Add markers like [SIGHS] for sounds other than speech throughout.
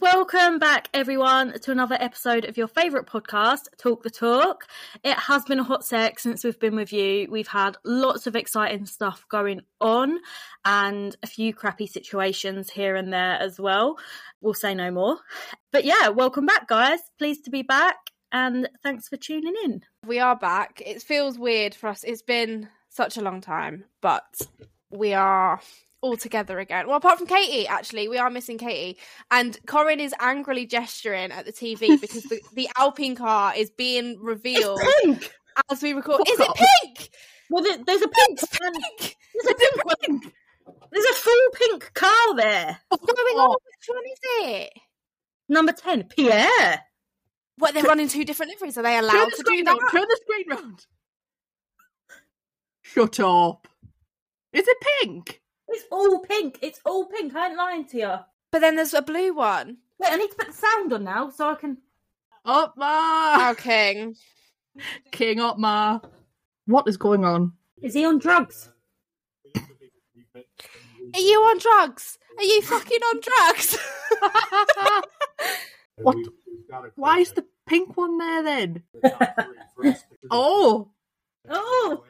Welcome back, everyone, to another episode of your favourite podcast, Talk the Talk. It has been a hot sec since we've been with you. We've had lots of exciting stuff going on and a few crappy situations here and there as well. We'll say no more. But yeah, welcome back, guys. Pleased to be back and thanks for tuning in. We are back. It feels weird for us. It's been such a long time, but we are all together again. Well, apart from Katie, actually, we are missing Katie. And Corin is angrily gesturing at the TV because the, the Alpine car is being revealed pink! as we record. Fuck Is it pink? Well, there- there's a pink. Pink. There's a pink one. There's a full pink car there. What's going on? Which one is it? Number 10, Pierre. What, they're running two different liveries. Are they allowed to do that? round. Turn the screen round. Shut up. Is it pink? It's all pink. It's all pink. I ain't lying to you. But then there's a blue one. Wait, I need to put the sound on now so I can. Up ma. Oh, King. King up ma. What is going on? Is he on drugs? Are you on drugs? Are you fucking on drugs? [LAUGHS] what? Why is the pink one there then? [LAUGHS] Oh. Oh,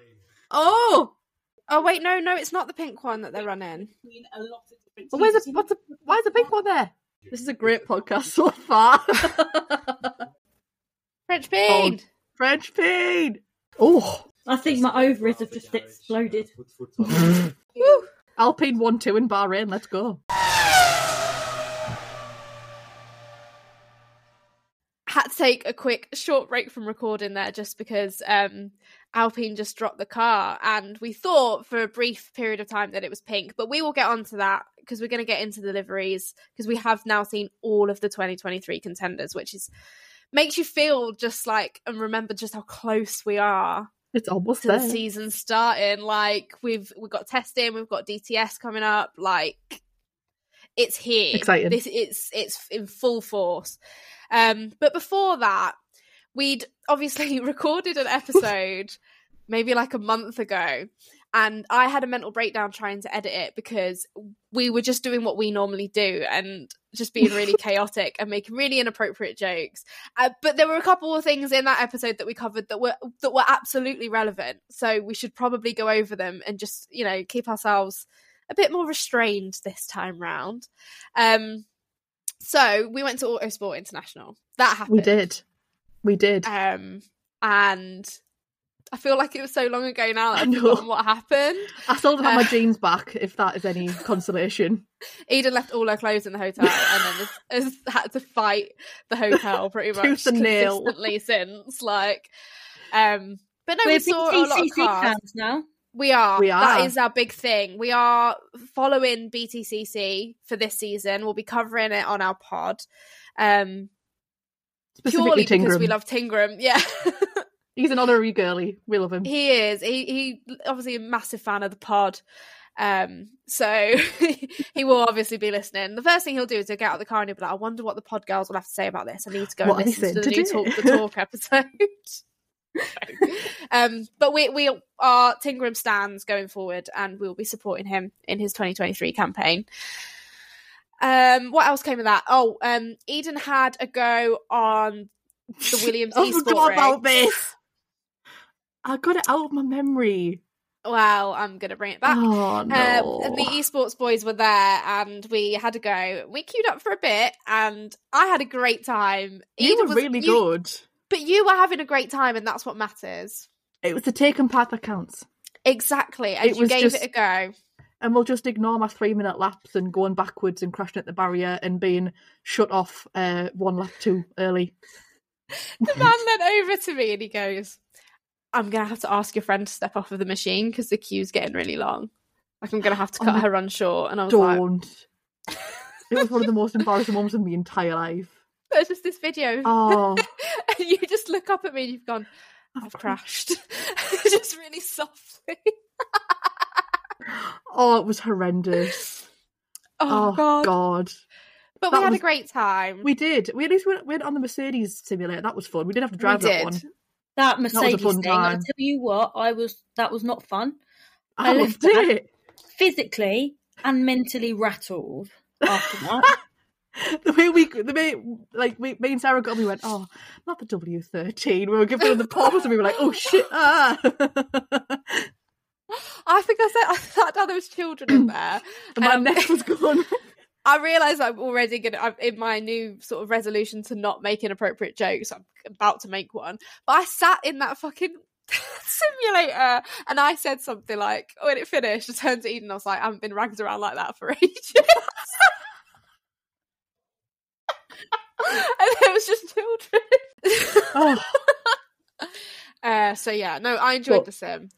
Oh. Oh, wait, no, no, it's not the pink one that they're running. Well, where's the, what's the, why is the pink one there? This is a great podcast so far. [LAUGHS] French bean. French Pete. Oh. I think my ovaries have just exploded. Woo. [LAUGHS] Alpine 1 2 in Bahrain. Let's go. Had to take a quick short break from recording there just because um Alpine just dropped the car and we thought for a brief period of time that it was pink but we will get onto that because we're going to get into the liveries because we have now seen all of the 2023 contenders which is makes you feel just like and remember just how close we are It's almost the season starting. Like we've we've got testing we've got DTS coming up like it's here. Exciting. this it's it's in full force um but before that we'd obviously [LAUGHS] recorded an episode maybe like a month ago and I had a mental breakdown trying to edit it because we were just doing what we normally do and just being really [LAUGHS] chaotic and making really inappropriate jokes. Uh, but there were a couple of things in that episode that we covered that were that were absolutely relevant. So we should probably go over them and just you know keep ourselves a bit more restrained this time round. Um, so we went to Autosport International. That happened. We did. We did. Um, and I feel like it was so long ago now that I I've know. forgotten what happened. I still don't have my uh, jeans back, if that is any [LAUGHS] consolation. Eden left all her clothes in the hotel and then has, has had to fight the hotel pretty [LAUGHS] much Tooth and nail. consistently since. Like, um, but no, we're we saw a lot of BTCC cars. now. We are. We are. is our big thing. We are following BTCC for this season. We'll be covering it on our pod. Um, Specifically purely because we love Tingram. Yeah. [LAUGHS] He's an honorary girly. We love him. He is. He he obviously a massive fan of the pod. Um, so [LAUGHS] he will obviously be listening. The first thing he'll do is he'll get out of the car and he'll be like, I wonder what the pod girls will have to say about this. I need to go What and listen to the new? Talk the Talk episode. [LAUGHS] [LAUGHS] um, but we we are Tingram stands going forward and we'll be supporting him in his 2023 campaign. Um, what else came of that? Oh, um, Eden had a go on the Williams [LAUGHS] I forgot rig. about this. I got it out of my memory. Well, I'm gonna bring it back. Oh no! Um, and the esports boys were there, and we had to go. We queued up for a bit, and I had a great time. you Eden were was- really you- good. But you were having a great time, and that's what matters. It was the taken part that counts. Exactly, and It you gave just- it a go. And we'll just ignore my three minute laps and going backwards and crashing at the barrier and being shut off uh, one lap too early. [LAUGHS] The man leant over to me and he goes, "I'm gonna have to ask your friend to step off of the machine because the queue's getting really long. Like I'm gonna have to [GASPS] Oh cut my- her run short." And I was like, Don't. it was one of the most embarrassing moments of my entire life. "There's just this video." [LAUGHS] Oh, and you just look up at me and you've gone, I've crashed. [LAUGHS] just really softly. [LAUGHS] oh, it was horrendous. Oh, Oh, God. But That we had was- a great time. We did. We at least went, went on the Mercedes simulator. That was fun. We didn't have to drive We that did. one. That was a Mercedes fun thing, I'll tell you what, I was that was not fun. I, I loved loved it. Physically and mentally rattled after that. [LAUGHS] the way we, the way, like we, me and Sarah got, we went, oh, not the W thirteen. We were giving them the pause, and we were like, oh shit, ah. I think I said I sat down there was children in there. [CLEARS THROAT] and my Um, neck was gone. [LAUGHS] I realise I'm already gonna I'm in my new sort of resolution to not make inappropriate jokes. I'm about to make one, but I sat in that fucking [LAUGHS] simulator and I said something like, when it finished, I turned to Eden. I was like, I haven't been ragged around like that for ages. [LAUGHS] and it was just children. Oh, [LAUGHS] uh, so yeah, no, I enjoyed But- the sim.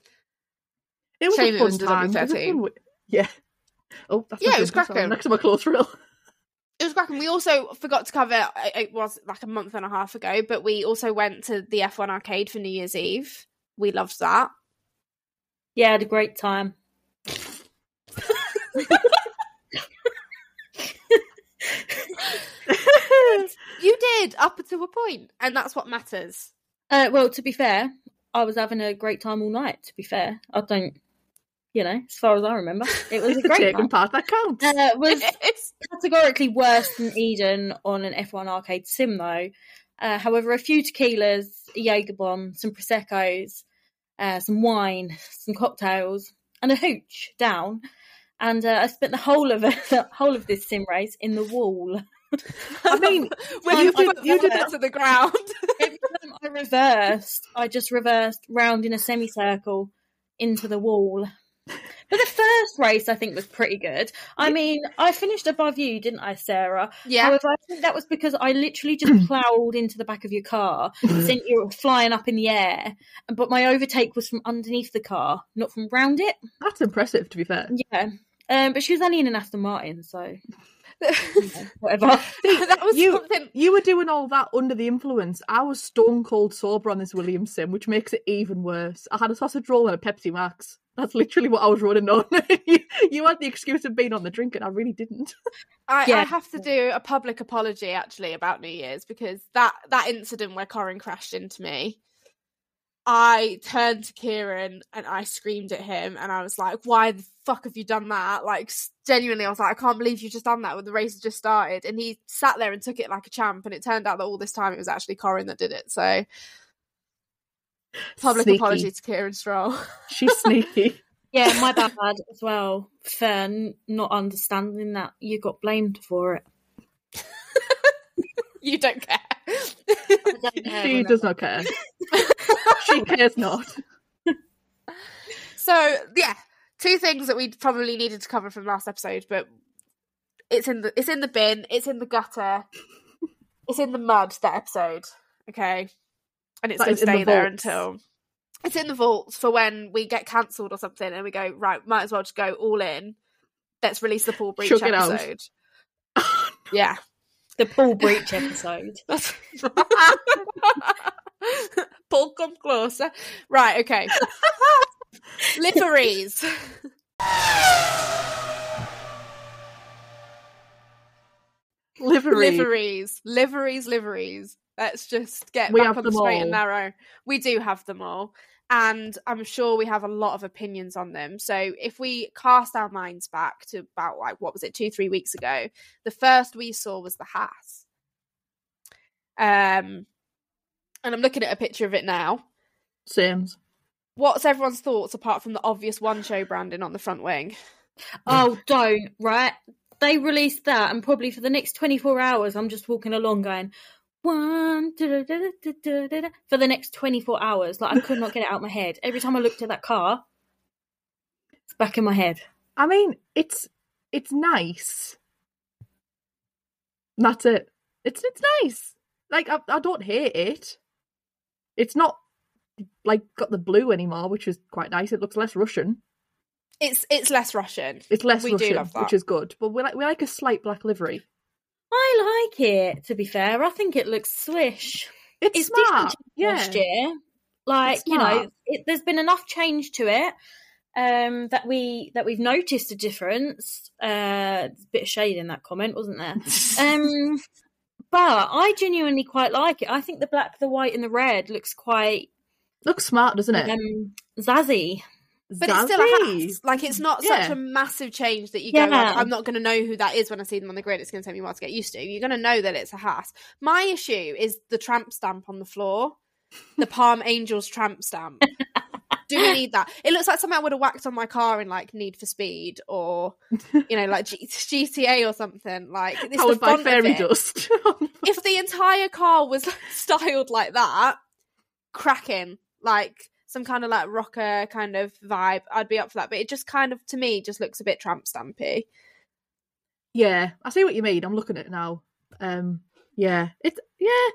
it was Shame a it fun was time. It was a 13. fun wi- Yeah. Oh, that's Yeah, it was drink, sorry, cracking. Next to my clothes reel. It was cracking. We also forgot to cover. It it was like a month and a half ago, but we also went to the F1 arcade for New Year's Eve. We loved that. Yeah, I had a great time. [LAUGHS] You did up to a point, and that's what matters. Uh, well, to be fair, I was having a great time all night. To be fair, I don't, you know, as far as I remember, it was a [LAUGHS] great Taking time. part that counts. Uh, it was [LAUGHS] categorically worse than Eden on an F1 arcade sim, though. Uh, however, a few tequilas, a Jaeger bomb, some prosecco's, uh, some wine, some cocktails, and a hooch down. And uh, I spent the whole of it, [LAUGHS] the whole of this sim race in the wall. I [LAUGHS] mean, when you did- you did it that- to the ground. [LAUGHS] Every time I reversed, I just reversed round in a semicircle into the wall. But the first race, I think, was pretty good. I mean, I finished above you, didn't I, Sarah? yeah, However, I think that was because I literally just [CLEARS THROAT] ploughed into the back of your car, [CLEARS THROAT] sent you flying up in the air, but my overtake was from underneath the car, not from round it. That's impressive, to be fair. Yeah. Um, but she was only in an Aston Martin, so you [LAUGHS] know, whatever. [LAUGHS] that was you- something. You were doing all that under the influence. I was stone cold sober on this Williams sim, which makes it even worse. I had a sausage roll and a Pepsi Max. That's literally what I was running on. [LAUGHS] you, you had the excuse of being on the drink, and I really didn't. I, I have to do a public apology actually about New Year's because that that incident where Corin crashed into me, I turned to Kieran and I screamed at him and I was like, "Why the fuck have you done that?" Like genuinely, I was like, "I can't believe you just done that when the race had just started." And he sat there and took it like a champ. And it turned out that all this time it was actually Corin that did it. So public Sneaky. apology to Kieran Stroll. [LAUGHS] She's sneaky. Yeah, my bad as well for not understanding that you got blamed for it. [LAUGHS] you don't care. She does not care. [LAUGHS] she cares not. So yeah, two things that we probably needed to cover from last episode, but it's in the it's in the bin, it's in the gutter, it's in the mud. That episode, okay, and it's going to in the stay there until it's in the vaults for when we get cancelled or something, and we go right. Might as well just go all in. Let's release the Paul Breach episode. [LAUGHS] Yeah, The Paul Breach episode. [LAUGHS] [LAUGHS] Paul, come closer. Right, okay. [LAUGHS] Liveries. Livery. liveries, liveries, liveries. Let's just get We back on the straight and narrow. We do have them all, and I'm sure we have a lot of opinions on them. So if we cast our minds back to about like what was it, two, three weeks ago, the first we saw was the Haas. Um, and I'm looking at a picture of it now. Sames. What's everyone's thoughts apart from the obvious one show branding on the front wing? Oh, don't, right? They released that, and probably for the next 24 hours, I'm just walking along going, one, for the next 24 hours. Like, I could not get it out of my head. Every time I looked at that car, it's back in my head. I mean, it's it's nice. That's it. It's it's nice. Like I, I don't hate it. It's not like got the blue anymore, which is quite nice. It looks less Russian. It's it's less Russian. It's less We do Russian, love that. which is good. But we like we like a slight black livery. I like it, to be fair. I think it looks swish. It's, It's smart. different Yeah. last year. Like, you know, it, there's been enough change to it. Um, that we that we've noticed a difference. Uh, a bit of shade in that comment, wasn't there? [LAUGHS] Um, but I genuinely quite like it. I think the black, the white, and the red looks quite Looks smart, doesn't it? um, zazzy. But it's still a. Haas. Like it's not such a massive change that you go, like, I'm not going to know who that is when I see them on the grid. It's going to take me a while to get used to. You're going to know that it's a Haas. My issue is the tramp stamp on the floor, the Palm [LAUGHS] Angels tramp stamp. Do we need that? It looks like something I would have whacked on my car in like Need for Speed or you know like G- [LAUGHS] GTA or something. Like the Powered by fairy dust. [LAUGHS] If the entire car was styled like that, cracking like some kind of like rocker kind of vibe, I'd be up for that. But it just kind of to me just looks a bit tramp stampy. yeah, I see what you mean. I'm looking at it now. Um, yeah, it's yeah,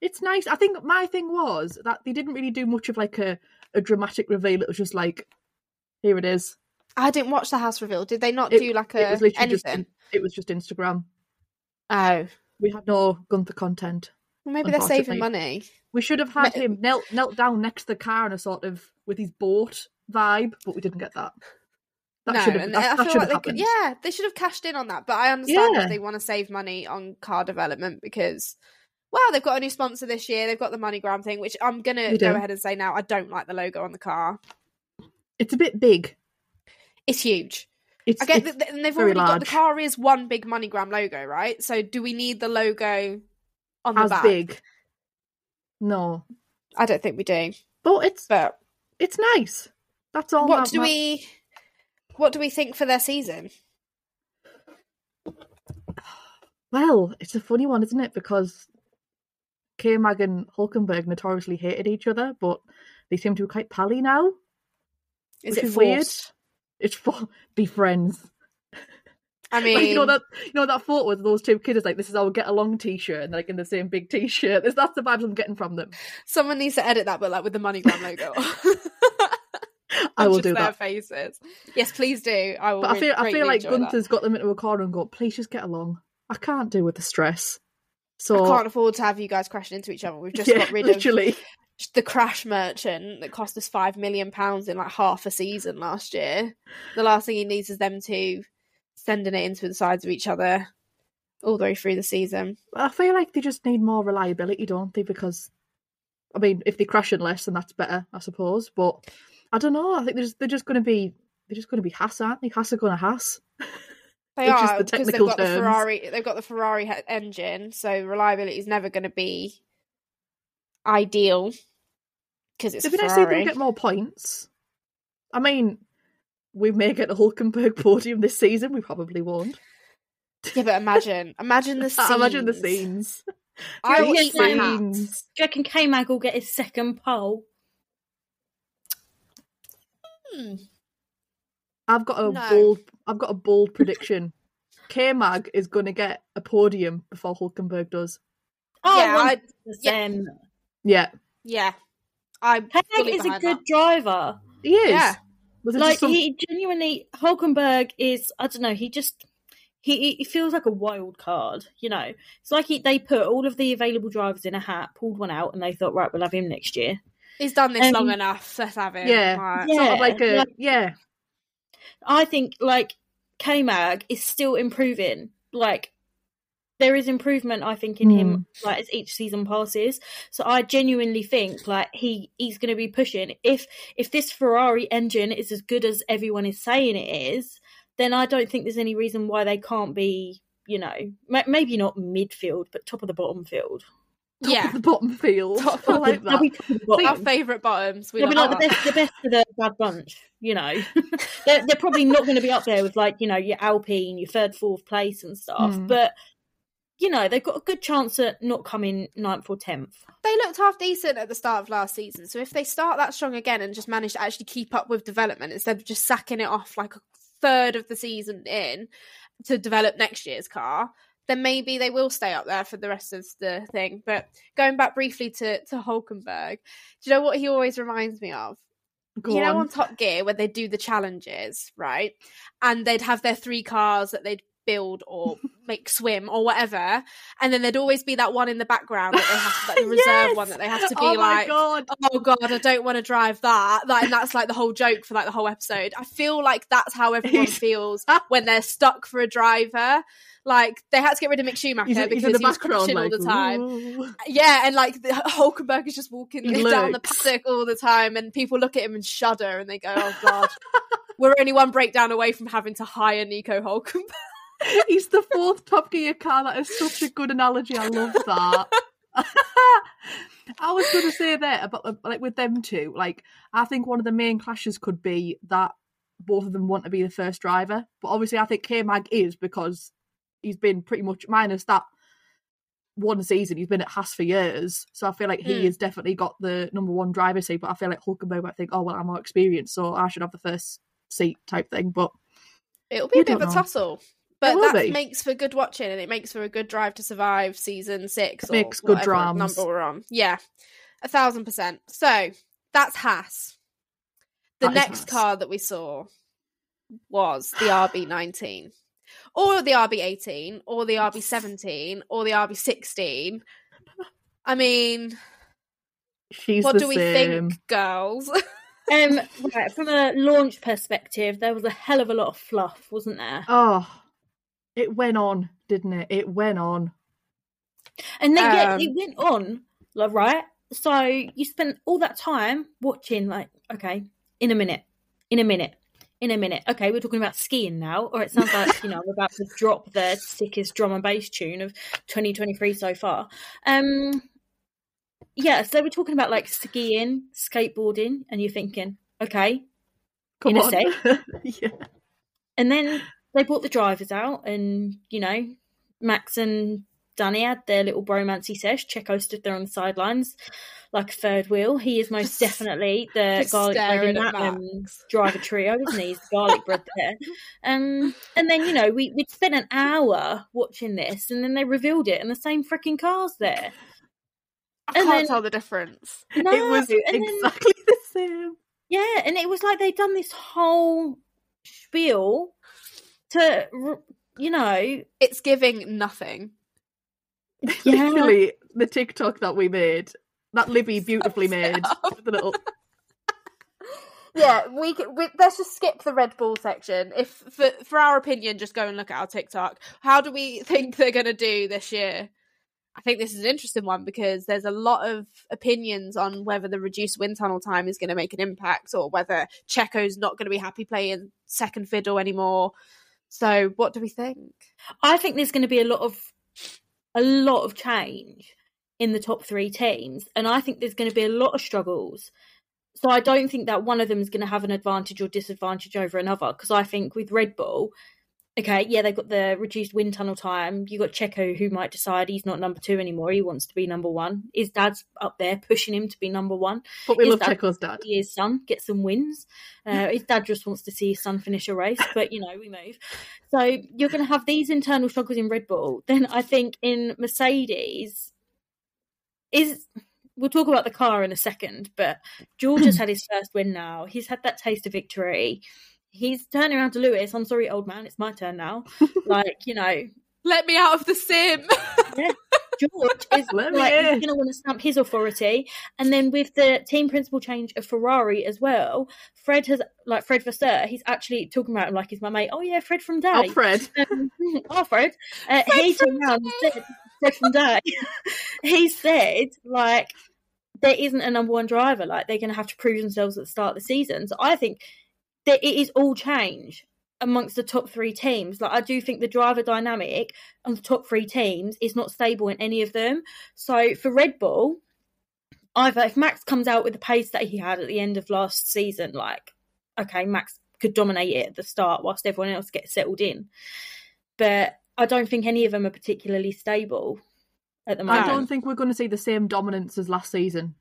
it's nice. I think my thing was that they didn't really do much of like a, a dramatic reveal. It was just like, here it is. I didn't watch the Haas reveal. Did they not It- do like It a was literally just anything? it was just Instagram. Oh, We had no Gunther content. Well, maybe they're saving money. We should have had him knelt knelt down next to the car in a sort of with his boat vibe, but we didn't get that. That no, should have and that, I that feel should like have they could, yeah, they should have cashed in on that. But I understand Yeah. that they want to save money on car development because, well, they've got a new sponsor this year. They've got the MoneyGram thing, which I'm gonna go do. ahead and say now. I don't like the logo on the car. It's a bit big. It's huge. It's, I get it's that, and they've already got the car is one big MoneyGram logo, right? So do we need the logo on the as back? big. No, I don't think we do. but it's But it's nice. That's all. what that do ma- we? What do we think for their season? Well, it's a funny one, isn't it? Because K Mag and Hulkenberg notoriously hated each other, but they seem to be quite pally now. Is it is weird. It's for [LAUGHS] be friends. I mean, Like, you know that you know that photo with those two kids is like this is our get along t-shirt and they're like in the same big t-shirt. That's, that's the vibes I'm getting from them. someone needs to edit that, but like with the MoneyGram logo. [LAUGHS] [LAUGHS] I will just do their that. faces. Yes, please do. I will. But I feel I feel like enjoy that. Gunther's got them into a corner and go, please just get along. I can't deal with the stress. So I can't afford to have you guys crashing into each other. We've just [LAUGHS] yeah, got rid literally. of the crash merchant that cost us five million pounds in like half a season last year. The last thing he needs is them two sending it into the sides of each other all the way through the season. I feel like they just need more reliability, don't they? Because I mean, if they crash in less, then that's better, I suppose. But I don't know. I think they're just, they're just going to be they're just going to be Haas, aren't they? Haas are going to Haas. They Which are the because they've got the. Ferrari. They've got the Ferrari he- engine, so reliability is never going to be ideal because it's It'd be nice to see them Ferrari. get more points. I mean, we may get a Hulkenberg podium this season. We probably won't. Yeah, but imagine, imagine the scenes. [LAUGHS] Imagine the scenes. I Do will eat my the hat. Do you reckon K Mag will get his second pole? Hmm. I've got a No. bold. I've got a bold prediction. [LAUGHS] K Mag is going to get a podium before Hulkenberg does. Oh, Yeah, I- 100%. Yeah, Yeah, I'm K Mag is a good that. driver. he is. Yeah. Was it Like some- he genuinely, Hulkenberg is. I don't know. He just he he feels like a wild card. You know, it's like he, they put all of the available drivers in a hat, pulled one out, and they thought, right, we'll have him next year. He's done this Um, long enough. Let's have him. yeah, Like, Yeah. sort of like a like- yeah. I think like K Mag is still improving. Like there is improvement, I think, in him like as each season passes. So I genuinely think like he he's going to be pushing. If if this Ferrari engine is as good as everyone is saying it is, then I don't think there's any reason why they can't be. You know, ma- maybe not midfield, but top of the bottom field. Top Yeah. of the bottom field. Top I of [LAUGHS] like that. top of bottom. Our favourite bottoms. We They'll be like like the that. best, the best of the bad bunch, you know. [LAUGHS] they're, they're probably not going to be up there with like you know your Alpine, your third, fourth place and stuff, Mm. but you know they've got a good chance at not coming ninth or tenth. they looked half decent at the start of last season. So if they start that strong again and just manage to actually keep up with development instead of just sacking it off like a third of the season in to develop next year's car, then maybe they will stay up there for the rest of the thing. But going back briefly to to Hulkenberg, do you know what he always reminds me of? Go you know on. on Top Gear where they do the challenges, right? And they'd have their three cars that they'd build or [LAUGHS] make swim or whatever. And then there'd always be that one in the background that they have to, like the [LAUGHS] reserve Yes! one that they have to oh be oh like, god. oh god, I don't want to drive that. Like, and that's like the whole joke for like the whole episode. I feel like that's how everyone [LAUGHS] feels when they're stuck for a driver. Like they had to get rid of Mick Schumacher He's, because he's in he was crashing like all the time. "Ooh." Yeah, and like the Hulkenberg is just walking He down the lurks. paddock all the time, and people look at him and shudder, and they go, "Oh God, we're only one breakdown away from having to hire Nico Hulkenberg." He's the fourth Top Gear car. That is such a good analogy. I love that. [LAUGHS] I was going to say that about like with them two. Like, I think one of the main clashes could be that both of them want to be the first driver, but obviously, I think K Mag is because he's been pretty much minus that one season. He's been at Haas for years, so I feel like he Mm. has definitely got the number one driver seat. But I feel like Hulkenberg might think, "Oh well, I'm more experienced, so I should have the first seat" type thing. But It'll be You a bit of a know. tussle, but that be. makes for good watching, and it makes for a good Drive to Survive season six. It or makes good whatever dramas. Number we're on, yeah, a thousand percent. So that's Haas. The That is next Haas. car that we saw was the RB19, or the RB18, or the RB17, or the RB16. I mean, she's what the do we same. think, girls? [LAUGHS] Um, right, from a launch perspective, there was a hell of a lot of fluff, wasn't there? Oh, it went on, didn't it? It went on. And then yeah, Um, it went on, like right. So you spent all that time watching, like, okay, in a minute, in a minute, in a minute. Okay, we're talking about skiing now, or it sounds like you know we're about to drop the sickest drum and bass tune of 2023 so far. Um, yeah, so we're talking about like skiing, skateboarding, and you're thinking, okay, Come In a sec. [LAUGHS] yeah. and then they brought the drivers out, and you know, Max and Danny had their little bromancy sesh. Checo stood there on the sidelines like a third wheel. He is most Just- definitely the garlic bread in that um, driver trio, isn't he? He's the garlic bread [LAUGHS] there. Um, and then you know we we'd spent an hour watching this, and then they revealed it, and the same freaking cars there. I And can't then- tell the difference. No, it was and then- exactly [LAUGHS] the same. Yeah, and it was like they'd done this whole spiel to, you know, It's giving nothing. [LAUGHS] Yeah. Literally, the TikTok that we made, that Libby [LAUGHS] beautifully made, the little. [LAUGHS] Yeah, we, c- we let's just skip the Red Bull section. If for for our opinion, just go and look at our TikTok. How do we think they're going to do this year? I think this is an interesting one because there's a lot of opinions on whether the reduced wind tunnel time is going to make an impact or whether Checo's not going to be happy playing second fiddle anymore. So, what do we think? I think there's going to be a lot of a lot of change in the top three teams, and I think there's going to be a lot of struggles. So I don't think that one of them is going to have an advantage or disadvantage over another. Because I think with Red Bull, okay, yeah, they've got the reduced wind tunnel time. You got Checo who might decide he's not number two anymore. He wants to be number one. His dad's up there pushing him to be number one. But we Is love that- Checo's dad. his son get some wins. Uh, his dad just wants to see his son finish a race, but you know, we move. So you're going to have these internal struggles in Red Bull. Then I think in Mercedes is. We'll talk about the car in a second, but George has had his first win now. He's had that taste of victory. He's turning around to Lewis. I'm sorry, old man, it's my turn now. [LAUGHS] like, you know, Let me out of the sim. [LAUGHS] yeah. George [LAUGHS] is like he's going to want to stamp his authority, and then with the team principal change of Ferrari as well, Fred has like Fred Vasseur. He's actually talking about him like he's my mate. Oh yeah, Fred from Day. Oh, Fred. Um, oh, Fred. Uh, he turned around and said, Fred from Day. he said like there isn't a number one driver. Like they're going to have to prove themselves at the start of the season. So I think that it is all change amongst the top three teams. Like I do think the driver dynamic on the top three teams is not stable in any of them. So for Red Bull, either if Max comes out with the pace that he had at the end of last season, like okay, Max could dominate it at the start whilst everyone else gets settled in. But I don't think any of them are particularly stable at the moment. I don't think we're going to see the same dominance as last season.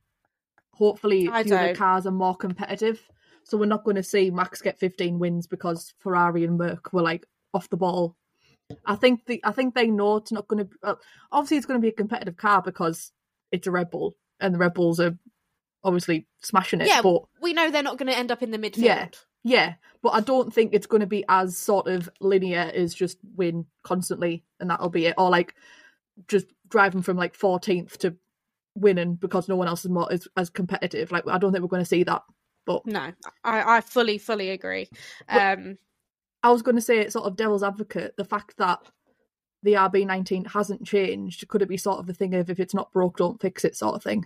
Hopefully, the cars are more competitive. So we're not going to see Max get 15 wins because Ferrari and Merc were like off the ball. I think the I think they know it's not going to. Uh, obviously, it's going to be a competitive car because it's a Red Bull, and the Red Bulls are obviously smashing it. Yeah, but we know they're not going to end up in the midfield. Yeah. yeah, but I don't think it's going to be as sort of linear as just win constantly, and that'll be it, or like just driving from like 14th to winning because no one else is more as, as competitive. Like I don't think we're going to see that. But No, I, I fully, fully agree. Um, I was going to say, it's sort of devil's advocate, the fact that the RB19 hasn't changed, could it be sort of the thing of if it's not broke, don't fix it sort of thing?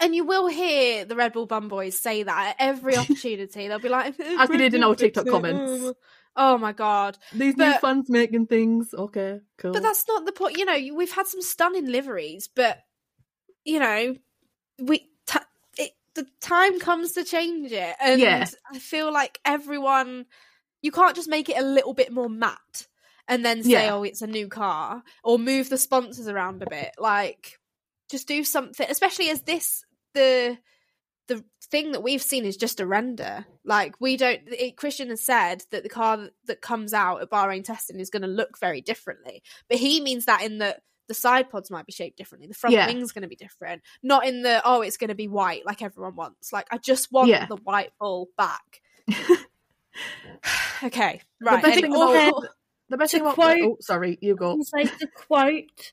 and you will hear the Red Bull Bum Boys say that at every [LAUGHS] opportunity. They'll be like, As we did in our TikTok comments. Oh my god! These new But- fans making things. Okay, cool. But that's not the point. You know, we've had some stunning liveries, but you know, we the time comes to change it, and Yeah. I feel like everyone, you can't just make it a little bit more matte and then say, Yeah. "Oh, it's a new car," or move the sponsors around a bit. Like, just do something. Especially as this the the thing that we've seen is just a render. Like we don't. It, Christian has said that the car that, that comes out at Bahrain testing is going to look very differently, but he means that in that the side pods might be shaped differently, the front Yeah. wing's going to be different, not in the oh it's going to be white like everyone wants. Like I just want Yeah. the white ball back. [LAUGHS] okay, right. The best thing about- the best thing about quote- oh, sorry, you go. Say to quote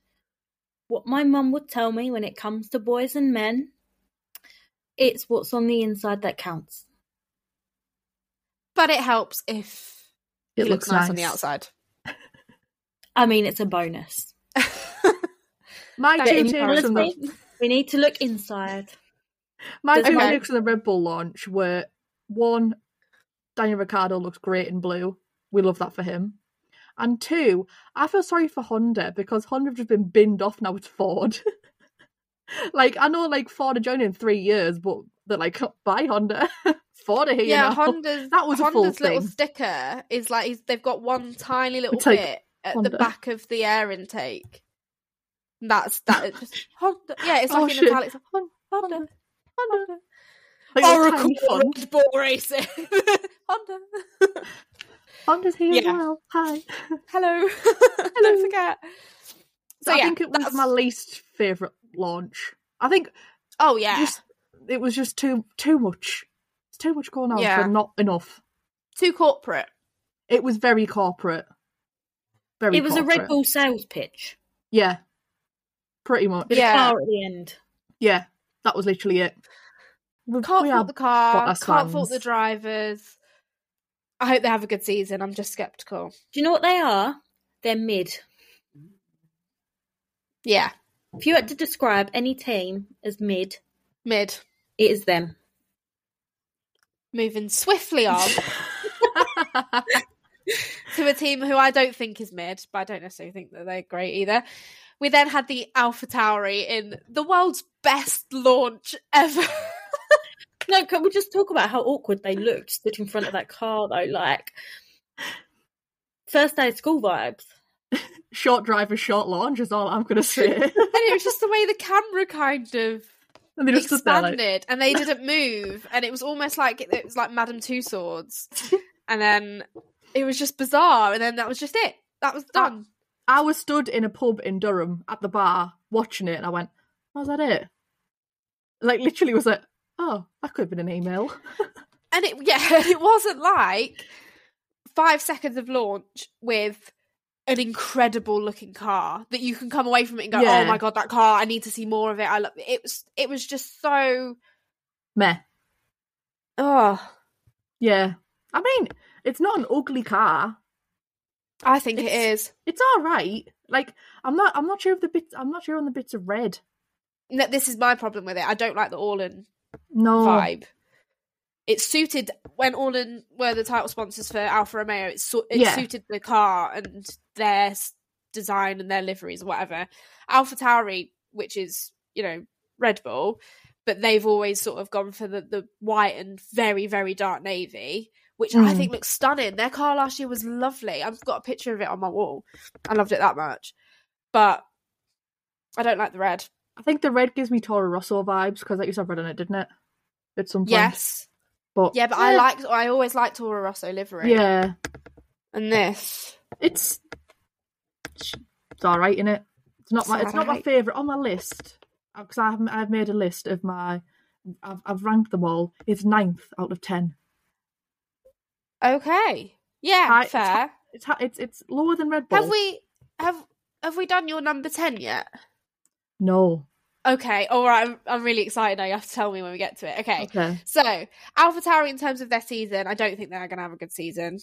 what my mum would tell me when it comes to boys and men. It's what's on the inside that counts. but it helps if It he looks looks nice on the outside. [LAUGHS] I mean, it's a bonus. My two takes from the we need to look inside. my two Okay. takes from the Red Bull launch were one, Daniel Ricciardo looks great in blue. We love that for him. And two, I feel sorry for Honda because Honda have just been binned off now It's Ford. [LAUGHS] like I know like Ford are joining in three years, but they're like, oh, bye Honda. [LAUGHS] Ford are here yeah, now. Honda's That was Honda's little thing. sticker is like they've got one tiny little It's like, bit at Honda. the back of the air intake. That's that. It's just. [LAUGHS] Yeah, it's Oh, like in shit. italics. Honda. Honda. Honda. Like, Oracle font. Red Racing. [LAUGHS] Honda. [LAUGHS] Honda's here as well. Hi. Hello. Hello. Don't forget. So I yeah, think it was that's- my least favourite launch. I think Oh yeah. just it was just too too much. It's too much going on Yeah. for not enough. Too corporate. It was very corporate. Very It was a Red. Bull sales pitch Yeah. Pretty much. with Yeah. a car at the end. Yeah. That was literally it. We, Can't we fault the car. Bottas Can't fault the drivers. I hope they have a good season. I'm just skeptical. Do you know what they are? They're mid. Yeah, If you had to describe any team as mid, mid. it is them. Moving swiftly on [LAUGHS] to a team who I don't think is mid, but I don't necessarily think that they're great either. We then had the Alpha Tauri in the world's best launch ever. [LAUGHS] No, can we just talk about how awkward they looked stood in front of that car though? Like first day of school vibes. short driver, short launch is all I'm gonna say. [LAUGHS] and it was just the way the camera kind of and they just stood there like, expanded and they didn't move and it was almost like it was like Madame Tussauds [LAUGHS] and then it was just bizarre and then that was just it that was uh, done I was stood in a pub in Durham at the bar watching it and I went, oh, Was that it? Like literally was like, Oh, that could have been an email. [LAUGHS] and it yeah [LAUGHS] it wasn't like five seconds of launch with an incredible looking car that you can come away from it and go oh Yeah. oh my god that car i need to see more of it i love it was it was just so Meh. oh Yeah. I mean, it's not an ugly car. I think it It's- It's all right. Like I'm not. I'm not sure of the bits. I'm not sure on the bits of red. no, this is my problem with it i don't like the all in No. vibe. It suited when Orlen were the title sponsors for Alfa Romeo. It, su- it Yeah. suited the car and their design and their liveries or whatever. Alpha Tauri, which is you know Red Bull, but they've always sort of gone for the the white and very very dark navy, which I Mm. think looks stunning. Their car last year was lovely. I've got a picture of it on my wall. I loved it that much, but I don't like the red. I think the red gives me Toro Rosso vibes because that used to have red on it, didn't it? At some point. Yes, But yeah, but I like. I always liked Toro Rosso livery. Yeah. and this. It's it's all right in it. It's not It's my. It's not my favorite on my list because I've I've made a list of my. I've I've ranked them all. It's ninth out of ten. Okay. Yeah, Hi- it's fair. It's ha- it's it's lower than Red Bull. Have we have have we done your number ten yet? No. Okay, all right. I'm, I'm really excited now. You have to tell me when we get to it. Okay. Okay. So, Alpha Tauri, in terms of their season, I don't think they're going to have a good season.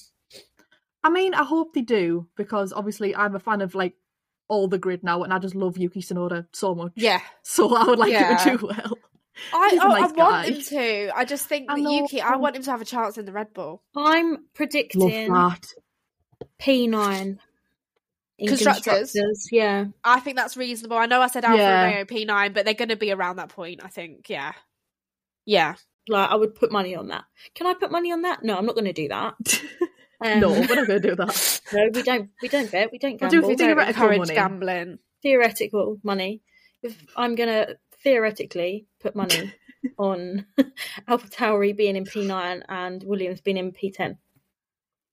I mean, I hope they do because obviously I'm a fan of like all the grid now, and I just love Yuki Tsunoda so much. Yeah, So I would like him Yeah. to do well. I He's a I, nice I want guy. him to. I just think I that know. Yuki. I want him to have a chance in the Red Bull. I'm Love predicting that. P9 Constructors? constructors. Yeah. I think that's reasonable. I know I said Alfa Yeah. Romeo P9, but they're going to be around that point. I think. Yeah. Yeah. Like I would put money on that. Can I put money on that? No, I'm not going to do that. [LAUGHS] Um, no, we're not going to do that. [LAUGHS] no, we don't. We don't bet. We don't We'll do gamble. We don't Theoretical encourage money. gambling. theoretical money. If I'm gonna theoretically put money [LAUGHS] on [LAUGHS] Alpha Tauri being in P9 and Williams being in P10.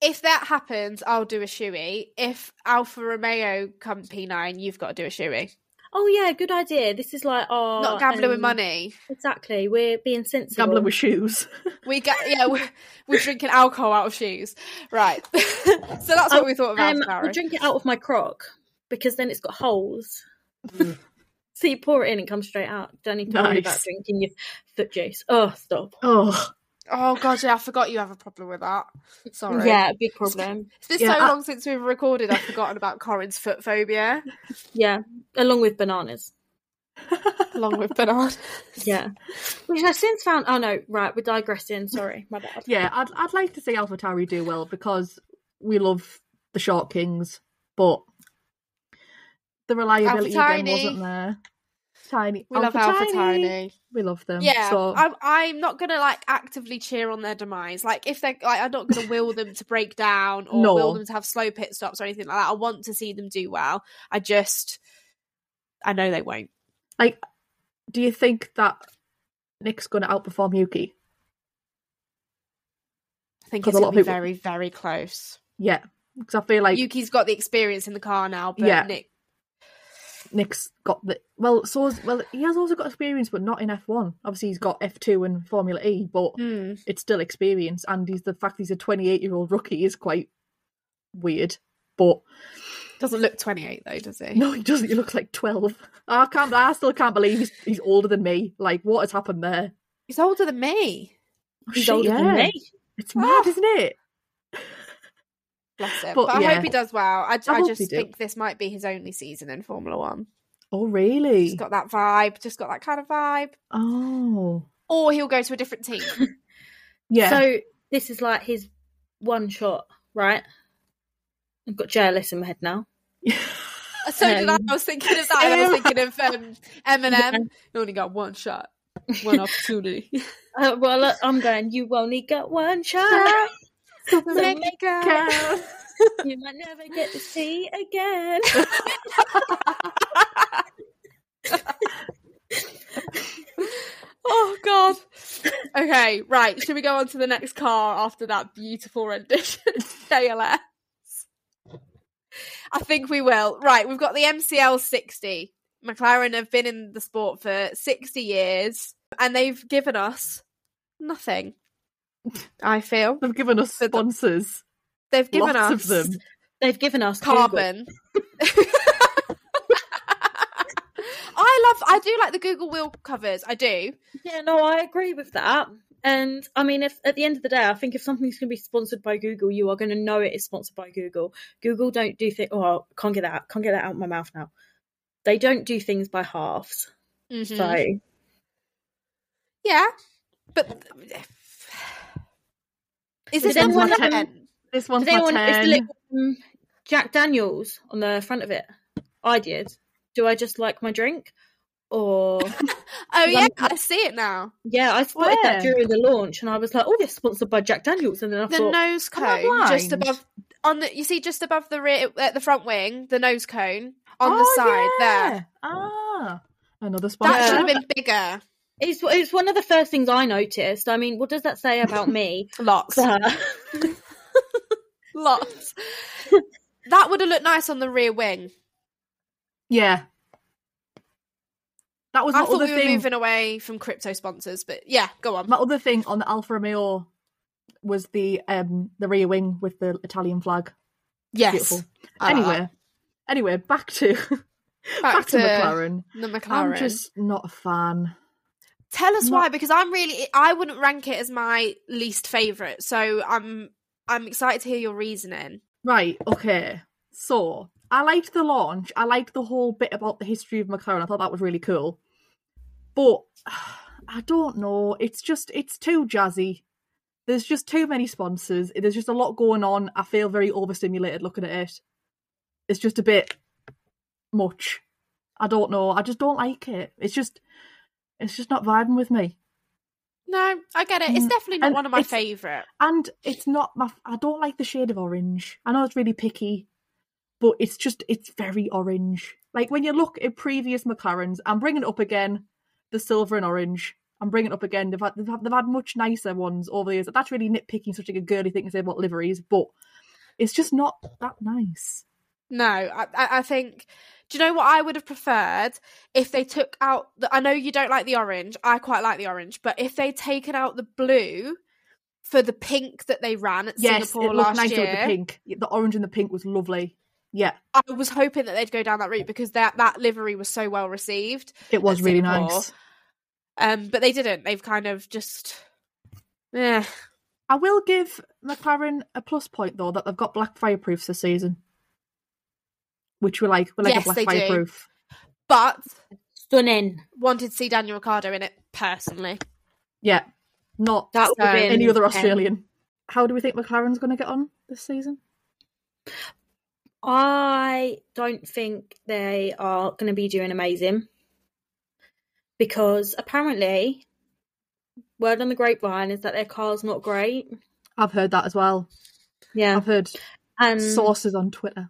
If that happens, I'll do a shoey. If Alfa Romeo come P9, you've got to do a shoey. Oh yeah, good idea. This is like oh, Not gambling with um, money. Exactly, we're being sensible. Gambling with shoes. We get yeah, we're, we're drinking alcohol out of shoes, right? [LAUGHS] so that's what we thought of Um, Alfa I'll Tauri. drink it out of my crock because then it's got holes. So you pour it in and comes straight out. Don't need to worry about drinking your foot juice. Oh, stop. Oh, Oh god, yeah, I forgot you have a problem with that. Sorry. Yeah, big problem. It's been Yeah, so I- long since we've recorded. I've forgotten about Corin's foot phobia, Yeah, along with bananas. [LAUGHS] along with banana. Yeah, which I've since found. Oh no, right, we're digressing. Sorry, my bad. yeah. I'd I'd like to see AlphaTauri do well because we love the short kings, but the reliability again wasn't there. Tiny. We love Alpha Tiny. We love them. Yeah, So I'm, I'm not gonna like actively cheer on their demise. Like if they're like, I'm not gonna will them to break down or No. will them to have slow pit stops or anything like that. I want to see them do well. I just, I know they won't. like, do you think that Nyck's going to outperform Yuki? I think it's a gonna lot of be people- very, very close. Yeah, because I feel like Yuki's got the experience in the car now, but Yeah. Nyck, Nyck's got the well. So well, he has also got experience, but not in F one. Obviously, he's got F two and Formula E, but hmm, it's still experience. And he's the fact he's a twenty eight year old rookie is quite weird. But doesn't look 28 though, does he? no, he doesn't. He looks like twelve. I can't. I still can't believe he's he's older than me. Like, what has happened there? He's older than me. He's Shit, older yeah. than me. It's mad, Ah. isn't it? Bless him. But, But, I yeah. hope he does well. I, I, hope just he do. think this might be his only season in Formula One. Oh, really? Just got that vibe. Just got that kind of vibe. Oh, Or he'll go to a different team. [LAUGHS] yeah. So this is like his one shot, right? I've got JLS in my head now. [LAUGHS] So did I. Um, I was thinking of that. I was thinking of um, Eminem. You only got one shot, one opportunity. [LAUGHS] Uh, well, I'm going. You only got one shot. So Make make it count. Count. you might never get to see again. Oh God. Okay, right. Should we go on to the next car after that beautiful rendition? JLS. [LAUGHS] I think we will. Right, we've got the MCL 60. McLaren have been in the sport for 60 years and they've given us nothing. I feel. They've given us the- sponsors. They've given Lots us of them. They've given us carbon. [LAUGHS] I love I do like the Google wheel covers. I do. Yeah, no, I agree with that. And I mean, if at the end of the day, I think if something's going to be sponsored by Google, you are going to know it is sponsored by Google. Google don't do things. Oh, can't get that. Out. Can't get that out of my mouth now. They don't do things by halves. Mhm. So Yeah, but is this one anyone, for um, ten? This one's my is the little um, Jack Daniels on the front of it? I did. Do I just like my drink, or [LAUGHS] Oh yeah, I'm- I see it now. yeah? I spotted that during the launch, and I was like, "Oh, they're sponsored by Jack Daniels," and then I The thought, nose cone just above on the you see just above the rear at the front wing, the nose cone on the Oh, side there. Ah, another sponsor. That should have been bigger. It's it's one of the first things I noticed. I mean, what does that say about me? [LAUGHS] Lots, [LAUGHS] lots. that would have looked nice on the rear wing. Yeah. That was I thought other we were thing. moving away from crypto sponsors, but yeah, go on. My other thing on the Alfa Romeo was the um the rear wing with the Italian flag. Yes. Beautiful. I like anyway, anyway, back to that. [LAUGHS] back, to, McLaren. the McLaren. I'm just not a fan. Tell us not- why, because I'm really I wouldn't rank it as my least favourite. So I'm I'm excited to hear your reasoning. Right, okay. So I liked the launch. I liked the whole bit about the history of McLaren. I thought that was really cool. But [SIGHS] I don't know. It's just it's too jazzy. There's just too many sponsors. There's just a lot going on. I feel very overstimulated looking at it. It's just a bit much. I don't know. I just don't like it. It's just it's just not vibing with me. No, I get it. It's Mm, definitely not and one of my it's- favourite. And it's not my. I don't like the shade of orange. I know it's really picky, but it's just it's very orange. Like when you look at previous McLarens, I'm bringing it up again. The silver and orange. I'm bringing it up again. They've had they've had, they've had much nicer ones over the years. That's really nitpicking, such like a girly thing to say about liveries, but it's just not that nice. No, I I think. Do you know what I would have preferred if they took out? The, I know you don't like the orange. I quite like the orange, but if they'd taken out the blue for the pink that they ran at Yes, Singapore it last nicer year, the pink. The orange and the pink was lovely. Yeah, I was hoping that they'd go down that route because that that livery was so well received. it was really Singapore. nice. Um, but they didn't. They've kind of just, yeah. I will give McLaren a plus point though that they've got black fireproofs this season, which were like. We like Yes, a black they do. fireproof. But Stunning. wanted to see Daniel Ricciardo in it personally. Yeah, not That would So- any other 10. Australian. How do we think McLaren's going to get on this season? I don't think they are going to be doing amazing because apparently, word on the grapevine is that their car's not great. I've heard that as well. Yeah, I've heard and sources on Twitter.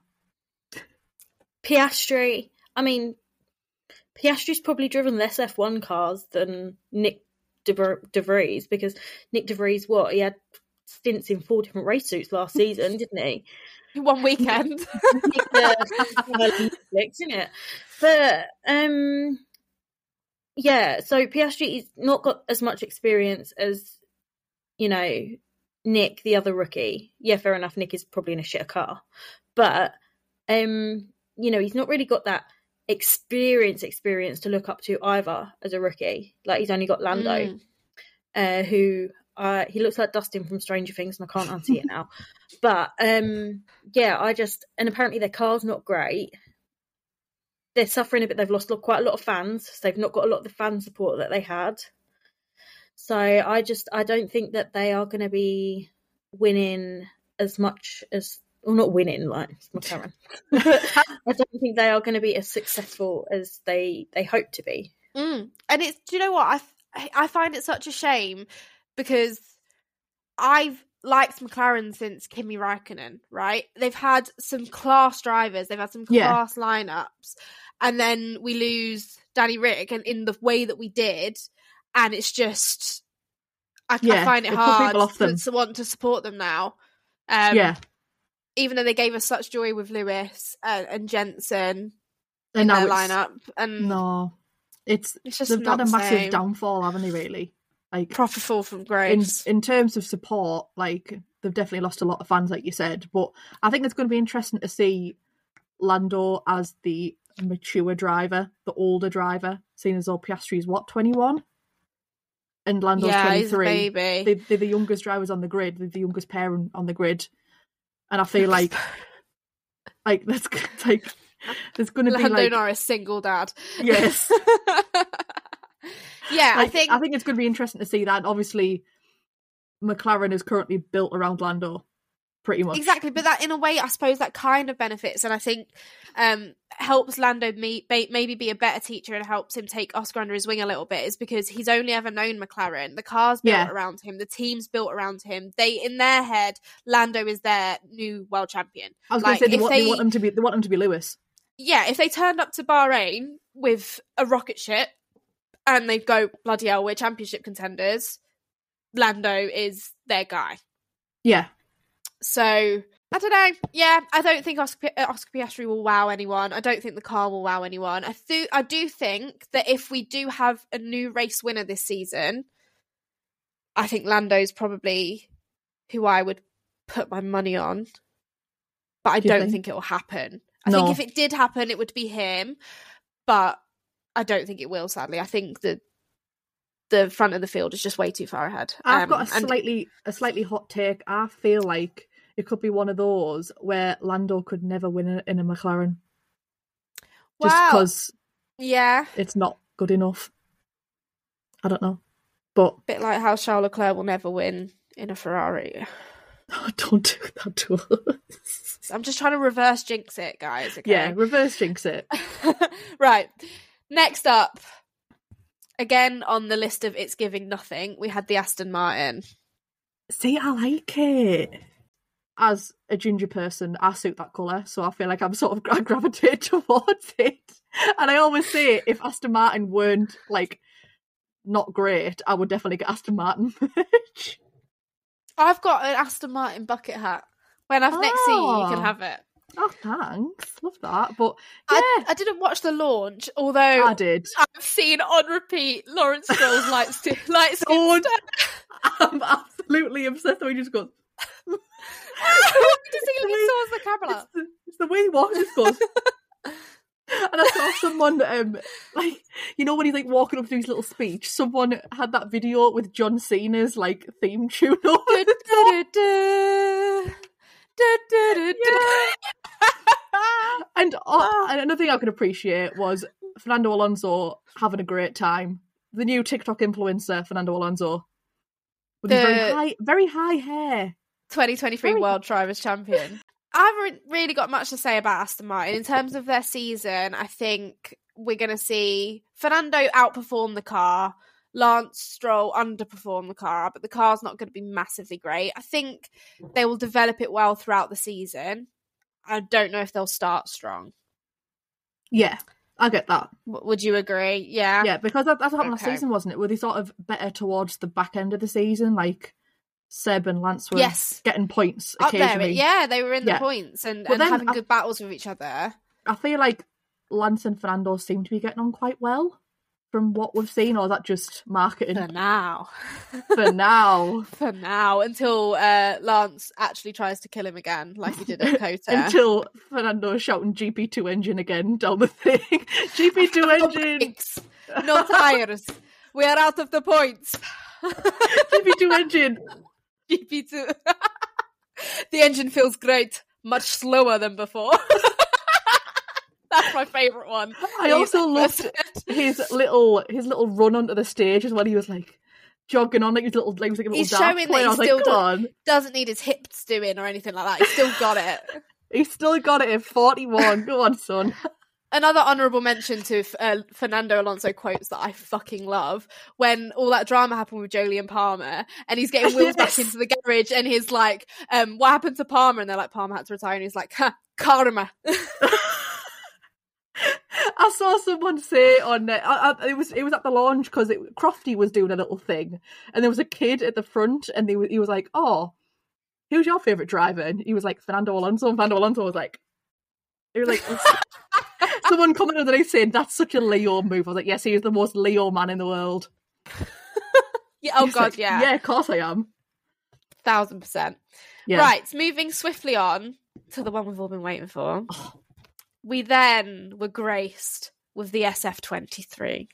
Piastri. I mean, Piastri's probably driven less F1 cars than Nyck De, De Vries because Nyck De Vries, what he had stints in four different race suits last [LAUGHS] season, didn't he? One weekend. [LAUGHS] Netflix, isn't it? But um, yeah. So Piastri's not got as much experience as you know Nyck, the other rookie. Yeah, fair enough. Nyck is probably in a shit car, but um, you know he's not really got that experience experience to look up to either as a rookie. Like he's only got Lando, Mm. uh, who uh, he looks like Dustin from Stranger Things, and I can't unsee it [LAUGHS] now. But um, yeah, I just and apparently their car's not great. They're suffering a bit. They've lost lo- quite a lot of fans. So they've not got a lot of the fan support that they had. So I just I don't think that they are going to be winning as much as well, not winning like it's McLaren. [LAUGHS] I don't think they are going to be as successful as they they hope to be. Mm. And it's, do you know what? I I find it such a shame because I've liked McLaren since Kimi Raikkonen, right? They've had some class drivers, they've had some Yeah. class lineups, and then we lose Danny Rick and in the way that we did, and it's just, I, I Yeah, find it hard to, to want to support them now. Um, yeah, Even though they gave us such joy with Lewis uh, and Jensen and in now their lineup, and no, it's it's just they've not had a massive same. downfall, haven't they? Really, like proper fall from in grace. in terms of support, like they've definitely lost a lot of fans, like you said. But I think it's going to be interesting to see Lando as the mature driver, the older driver, seeing as though is what twenty one, and Lando's yeah, twenty he's a three. baby. They, they're the youngest drivers on the grid. They're the youngest pair on the grid, and I feel like like that's [LAUGHS] like there's going to be Lando like Norris, single dad. yes. [LAUGHS] yeah, I think I think it's going to be interesting to see that. Obviously, McLaren is currently built around Lando, pretty much. exactly. But that, in a way, I suppose that kind of benefits, and I think um, helps Lando me, maybe be a better teacher and helps him take Oscar under his wing a little bit. Is because he's only ever known McLaren. The car's built Yeah. around him. The team's built around him. They, in their head, Lando is their new world champion. I was going to say they if want, they they- want him to be they want him to be Lewis. yeah, if they turned up to Bahrain with a rocket ship and they go, bloody hell, we're championship contenders, Lando is their guy. Yeah, So, I don't know. Yeah, I don't think Oscar, uh, Oscar Piastri will wow anyone. I don't think the car will wow anyone. I, th- I do think that if we do have a new race winner this season, I think Lando's probably who I would put my money on, but I do don't think? it will happen. I No. think if it did happen, it would be him, but I don't think it will. Sadly, I think that the front of the field is just way too far ahead. I've Um, got a and- slightly a slightly hot take. I feel like it could be one of those where Lando could never win in- a McLaren just because yeah, it's not good enough. I don't know, but a bit like how Charles Leclerc will never win in a Ferrari. [LAUGHS] Oh, don't do that to us. I'm just trying to reverse jinx it, guys. Okay? Yeah, reverse jinx it. [LAUGHS] right. Next up, again on the list of it's giving nothing, we had the Aston Martin. See, I like it. As a ginger person, I suit that colour, so I feel like I'm sort of I [LAUGHS] gravitate towards it. And I always say, if Aston Martin weren't like not great, I would definitely get Aston Martin [LAUGHS] merch. I've got an Aston Martin bucket hat. When I've next seen you, you Oh. can ah. have it. Oh, thanks, love that. But yeah, I, I didn't watch the launch, although I did. I've seen on repeat Lawrence Stroll's lights, sti- light [LAUGHS] skin I'm absolutely obsessed. Way just goes. Does he look towards the camera? It's the, it's the way he walks. Just goes. [LAUGHS] And I saw someone, um, like you know, when he's like walking up to his little speech. Someone had that video with John Cena's like theme tune. over the du- du- du. And, and another thing I could appreciate was Fernando Alonso having a great time. The new TikTok influencer, Fernando Alonso, with his very high, very high hair. 2023 Very- World Drivers Champion. I haven't really got much to say about Aston Martin. In terms of their season, I think we're going to see Fernando outperform the car, Lance Stroll underperform the car, but the car's not going to be massively great. I think they will develop it well throughout the season. I don't know if they'll start strong. Yeah, I get that. W- would you agree? Yeah. Yeah, because that, that's what happened last season, wasn't it? Were they sort of better towards the back end of the season? Like Seb and Lance were Yes. getting points Up there, yeah, they were in the Yeah. points and, and then having I- good battles with each other. I feel like Lance and Fernando seem to be getting on quite well from what we've seen, or is that just marketing For now. for now? [LAUGHS] for now until uh, Lance actually tries to kill him again, like he did at [LAUGHS] COTA. Until Fernando's shouting GP2 engine again down the thing. [LAUGHS] GP2 engine! No tires. We are out of the points. GP2 engine! GP2. [LAUGHS] the engine feels great, much slower than before. [LAUGHS] That's my favourite one. I also loved his little his little run onto the stage as well. He was like jogging on like his little like, he like a little He's showing that he like, still come does, doesn't need his hips doing or anything like that. He's still got it. [LAUGHS] He's still got it at 41. Go on, son. Another honourable mention to uh, Fernando Alonso quotes that I fucking love when all that drama happened with Jolyon Palmer, and he's getting [LAUGHS] wheels back into the garage, and he's like, um, "What happened to Palmer?" And they're like, "Palmer had to retire," and he's like, ha, "Karma." [LAUGHS] [LAUGHS] I saw someone say on uh, I, I, it was it was at the launch because Crofty was doing a little thing, and there was a kid at the front, and they, he was like, "Oh, who's your favorite driver?" And he was like, "Fernando Alonso." And Fernando Alonso was like, "He was like." Someone commented underneath saying that's such a Leo move. I was like, yes, he is the most Leo man in the world. [LAUGHS] yeah, oh He's god, like, yeah, yeah, of course I am. thousand percent. Yeah, Right, moving swiftly on to the one we've all been waiting for. We then were graced with the SF twenty three.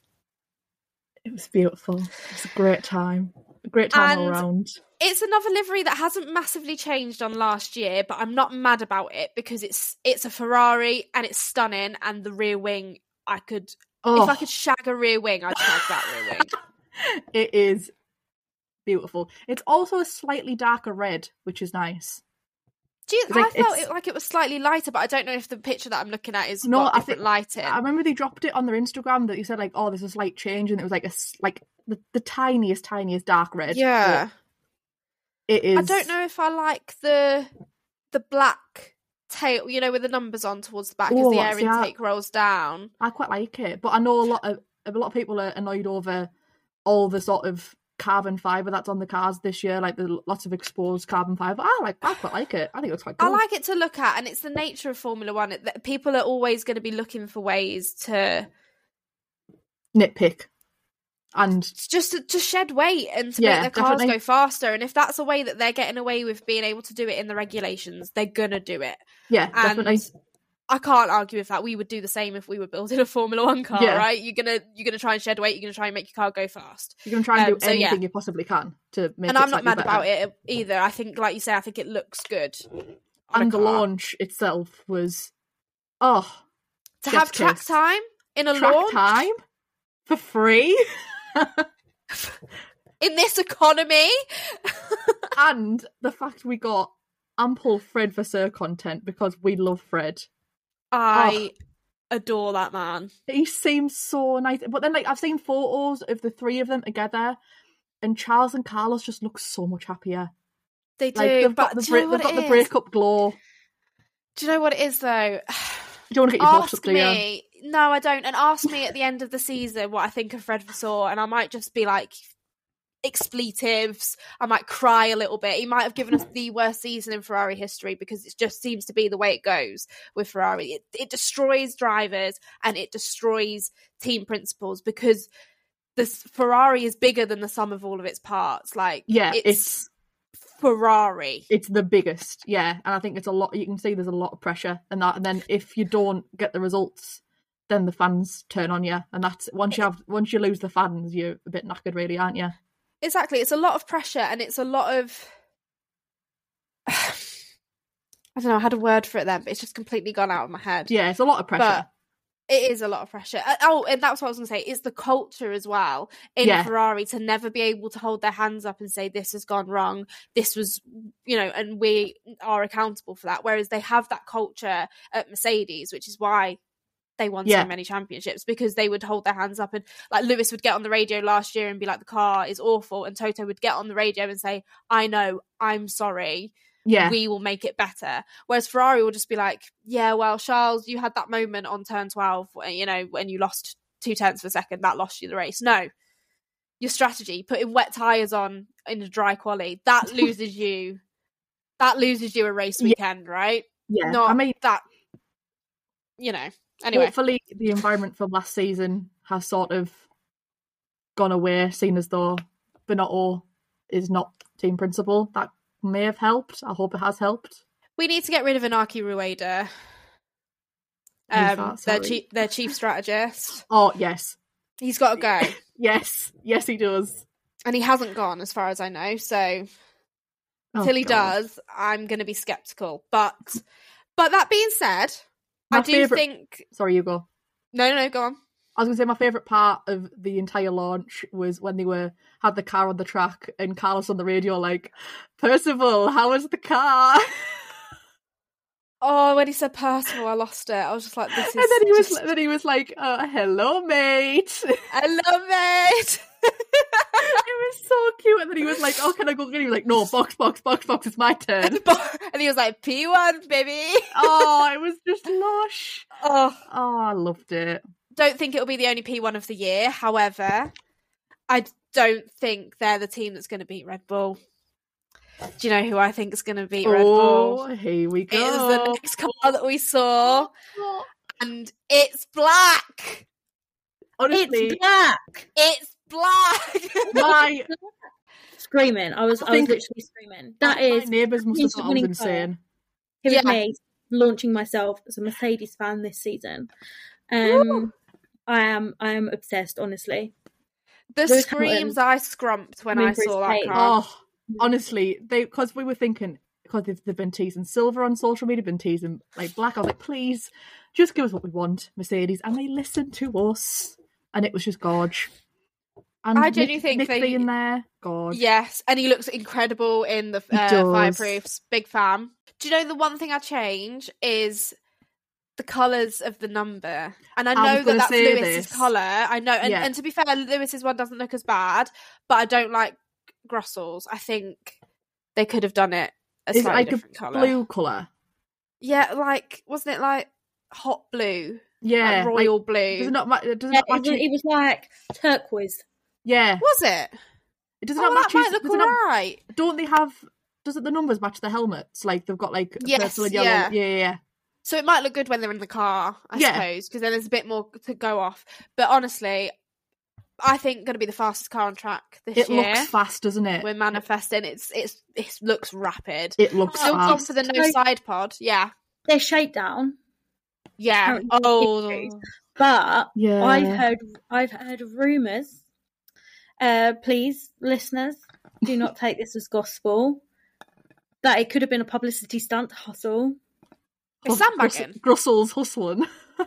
it was beautiful. It was a great time, great time all And- around. it's another livery that hasn't massively changed on last year, but I'm not mad about it because it's it's a Ferrari and it's stunning. And the rear wing, I could Oh, if I could shag a rear wing, I'd shag that rear wing. [LAUGHS] it is beautiful. It's also a slightly darker red, which is nice. Do you, like- I felt it like it was slightly lighter, but I don't know if the picture that I'm looking at is No, I different think- lighting. I remember they dropped it on their Instagram that you said like, "Oh, there's a slight change," and it was like a like the, the tiniest, tiniest dark red. yeah, it is. I don't know if I like the the black tail, you know, with the numbers on towards the back as Oh, the air see, I- intake rolls down. I quite like it, but I know a lot of a lot of people are annoyed over all the sort of carbon fiber that's on the cars this year, like the lots of exposed carbon fiber. I like, I quite like it. I think it's quite I like it to look at, and it's the nature of Formula One. It, people are always going to be looking for ways to nitpick. And just to, to shed weight and to Yeah, make their cars definitely. go faster. And if that's a way that they're getting away with being able to do it in the regulations, they're gonna do it. yeah, And definitely. I can't argue with that. We would do the same if we were building a Formula One car, Yeah. right? You're gonna you're gonna try and shed weight. You're gonna try and make your car go fast. You're gonna try and um, do so, yeah. anything you possibly can to make and I'm not mad better. about it either. I think, like you say, I think it looks good. And the launch itself was oh to have track time in a track launch time for free. [LAUGHS] in this economy. [LAUGHS] and the fact we got ample Fred Vasseur content because we love Fred. Oh. I adore that man. He seems so nice. But then, like, I've seen photos of the three of them together, and Charles and Carlos just look so much happier. They do, Like, they've but got the, do you know they've got the breakup glow. Do you know what it is though? [SIGHS] You don't want to get your hopes up, do you? me. No, I don't. And ask me at the end of the season what I think of Fred Vasseur, and I might just be like expletives. I might cry a little bit. He might have given us mm. the worst season in Ferrari history because it just seems to be the way it goes with Ferrari. It, it destroys drivers and it destroys team principals because this Ferrari is bigger than the sum of all of its parts. Like, Yeah, it's, it's Ferrari. it's the biggest, yeah, and I think it's a lot. You can see there's a lot of pressure, and that, and then if you don't get the results, then the fans turn on you, and that's once you have once you lose the fans, you're a bit knackered, really, aren't you? Exactly it's a lot of pressure and it's a lot of [SIGHS] i don't know i had a word for it then but it's just completely gone out of my head Yeah, it's a lot of pressure. but it is a lot of pressure Uh, oh and that's what i was going to say it's the culture as well in Yeah. ferrari to never be able to hold their hands up and say this has gone wrong this was you know and we are accountable for that whereas they have that culture at mercedes which is why they won Yeah. so many championships because they would hold their hands up and like Lewis would get on the radio last year and be like the car is awful and Toto would get on the radio and say I know I'm sorry yeah, we will make it better whereas Ferrari will just be like yeah well Charles you had that moment on turn 12 when, you know when you lost two tenths of a second that lost you the race no your strategy putting wet tires on in a dry quali that [LAUGHS] loses you that loses you a race Yeah. weekend right yeah. not I mean, that you know anyway hopefully the environment from last season has sort of gone away, seen as though Binotto is not team principal. That may have helped. I hope it has helped. We need to get rid of Iñaki Rueda. Um, that? their chief, their chief strategist. Oh yes, He's got to go, [LAUGHS] yes, yes, he does. and he hasn't gone, as far as I know. So Oh, until he God. does, I'm going to be skeptical. But, but that being said, My I do favourite- think. Sorry, you go. No, no, no, go on. I was gonna say my favourite part of the entire launch was when they were had the car on the track and Carlos on the radio like, Percival, how was the car? Oh, when he said personal, I lost it. I was just like, this is. and then he was just- then he was like, uh, hello mate. I love it. it was so cute. And then he was like, "Oh, can I go?" And he was like, "No, box, box, box, box. It's my turn." and he was like, P1, baby. oh, [LAUGHS] it was just lush. Oh, Oh, I loved it. don't think it'll be the only P1 of the year. However, I don't think they're the team that's going to beat Red Bull. Do you know who I think is going to beat Red Bull? Oh, here we go. It is the next car that we saw, oh. and it's black. Honestly, It's black. It's black. my [LAUGHS] Screaming. I was. I I, was literally screaming. That my is neighbours must have He's thought I was winning car. insane. here with Yeah. me launching myself as a Mercedes fan this season. Um, I am. I am obsessed. Honestly. the Lewis screams Hamilton I scrumped when coming I saw that tape. car. Oh, honestly, they because we were thinking because they've, they've been teasing silver on social media, been teasing like black. I was like, please, just give us what we want, Mercedes, and they listened to us, and it was just gorge. And I Nick- genuinely think Nick they- being there, gorge. Yes, and he looks incredible in the uh, fireproofs. Big fan. Do you know the one thing I change is the colours of the number, and I I know that that's Lewis's this. colour. I know, and, Yeah. and to be fair, Lewis's one doesn't look as bad, but I don't like Grussel's. I think they could have done it a Is it slightly like a different colour. blue color? Yeah, like wasn't it like hot blue, Yeah, like like, royal blue? does it not? ma- Does it Yeah, not it, was, it- it was like turquoise. Yeah, Was it? it does it Oh, not that match. might look does it not- alright. don't they have? Doesn't the numbers match the helmets? Like they've got like Yes, purple and yellow. yeah. yeah, yeah. yeah. So it might look good when they're in the car, I Yeah. suppose, because then there's a bit more to go off. But honestly, I think, going to be the fastest car on track this It year. looks fast, doesn't it? We're manifesting. It's it's it looks rapid. It looks Still off fast. to the no So- side pod. Yeah, Their shakedown, yeah. Oh, but Yeah. I've heard I've heard rumours. Uh, please, listeners, do not [LAUGHS] take this as gospel. That it could have been a publicity stunt hustle. it's Grus- sandbagging. Brussels hustling. [LAUGHS]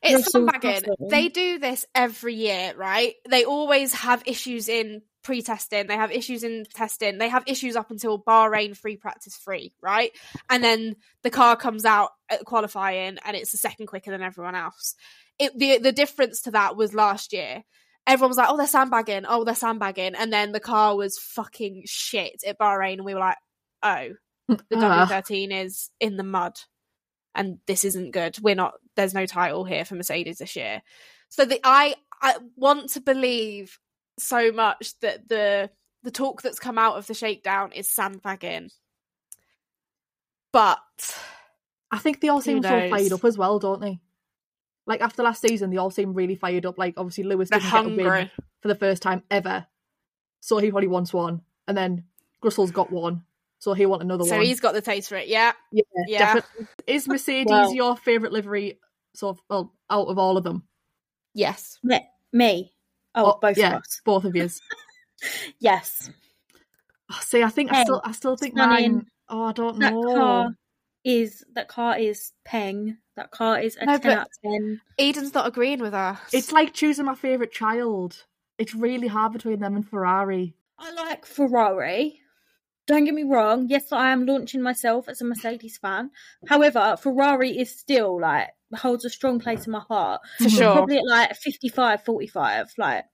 It's Russell's sandbagging. hustle. They do this every year, right? They always have issues in pre-testing. They have issues in testing. They have issues up until Bahrain free practice free, right? And then the car comes out at qualifying, and it's a second quicker than everyone else. It, the the difference to that was last year. Everyone was like, "Oh, they're sandbagging. Oh, they're sandbagging," and then the car was fucking shit at Bahrain, and we were like, "Oh, the Ah. W13 is in the mud and this isn't good. We're not there's no title here for Mercedes this year. So the I I want to believe so much that the the talk that's come out of the shakedown is sandbagging. But I think they all seem so fired up as well, don't they? Like after last season, they all seem really fired up. Like obviously Lewis they're didn't get a win for the first time ever, so he probably wants one, and then Russell's got one, so he want another So one. So he's got the taste for it, yeah. Yeah, Yeah. definitely. Is [LAUGHS] Mercedes Well- your favorite livery? Sort of, well, out of all of them, Yes. Me, me. Oh, Oh, both yeah. of us. both of yous. [LAUGHS] Yes, Oh, See, I think I still, I still think stunning. mine. Oh, I don't that know. car is that car is peng. That car is a No, ten but- out of ten. Eden's not agreeing with us. It's like choosing my favorite child. It's really hard between them and Ferrari. I like Ferrari. Don't get me wrong. Yes, I am launching myself as a Mercedes fan. However, Ferrari is still like holds a strong place in my heart. for sure. Probably at like 55, 45. Like,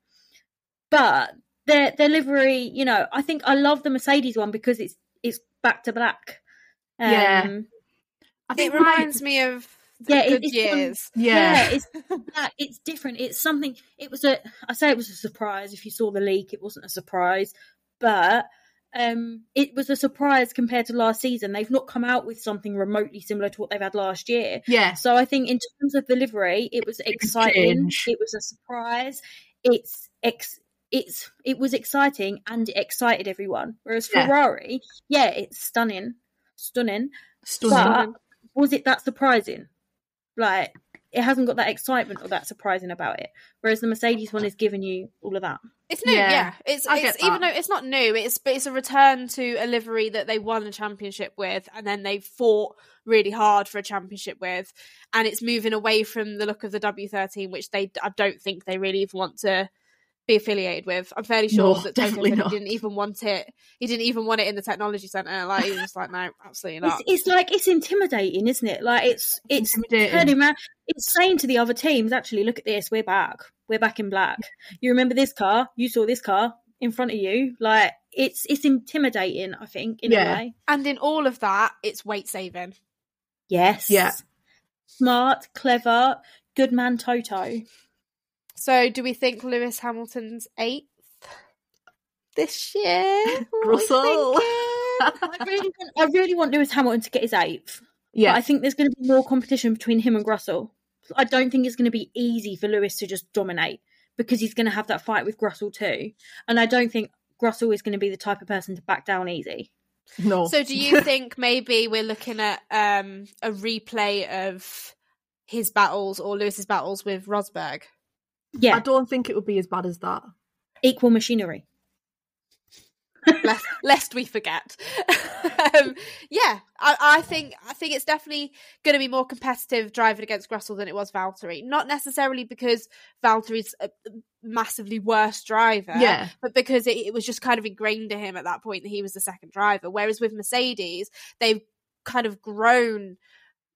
but their their livery, you know, I think I love the Mercedes one because it's it's back to black. Um, Yeah. I It think reminds me of the Yeah, it- good it's one- years. Yeah. yeah, [LAUGHS] it's black. It's different. It's something. It was a. I say it was a surprise. If you saw the leak, it wasn't a surprise, but um, it was a surprise compared to last season. They've not come out with something remotely similar to what they've had last year. Yes. So I think in terms of delivery, it was exciting. change. It was a surprise. It's ex. It's it was exciting and it excited everyone. Whereas Yeah. Ferrari, yeah, it's stunning, stunning. Stunning. But was it that surprising? Like it hasn't got that excitement or that surprising about it. Whereas the Mercedes one is giving you all of that. It's new, Yeah, yeah. It's I it's get even though it's not new, it's but it's a return to a livery that they won a championship with, and then they fought really hard for a championship with, and it's moving away from the look of the W thirteen, which they I don't think they really even want to be affiliated with. I'm fairly sure No, that [LAUGHS] definitely not. he didn't even want it. He didn't even want it in the technology center. Like he was like, no, absolutely not. It's, it's like it's intimidating, isn't it? Like it's it's Intimidating. turning around. It's saying to the other teams, actually, look at this. We're back. We're back in black. You remember this car? You saw this car in front of you. Like it's it's intimidating. I think in Yeah. a way. And in all of that, it's weight saving. Yes. Yeah. Smart, clever, good man, Toto. So, do we think Lewis Hamilton's eighth this year? [LAUGHS] What Russell. I really, want, I really want Lewis Hamilton to get his eighth. Yeah. But I think there's going to be more competition between him and Russell. I don't think it's going to be easy for Lewis to just dominate because he's going to have that fight with Russell too. And I don't think Russell is going to be the type of person to back down easy. no. So, do you [LAUGHS] think maybe we're looking at um, a replay of his battles or Lewis's battles with Rosberg? Yeah, I don't think it would be as bad as that. equal machinery. [LAUGHS] lest, lest we forget. [LAUGHS] um, yeah, I, I think I think it's definitely going to be more competitive driving against Russell than it was Valtteri. Not necessarily because Valtteri's a massively worse driver, Yeah. but because it, it was just kind of ingrained to him at that point that he was the second driver. Whereas with Mercedes, they've kind of grown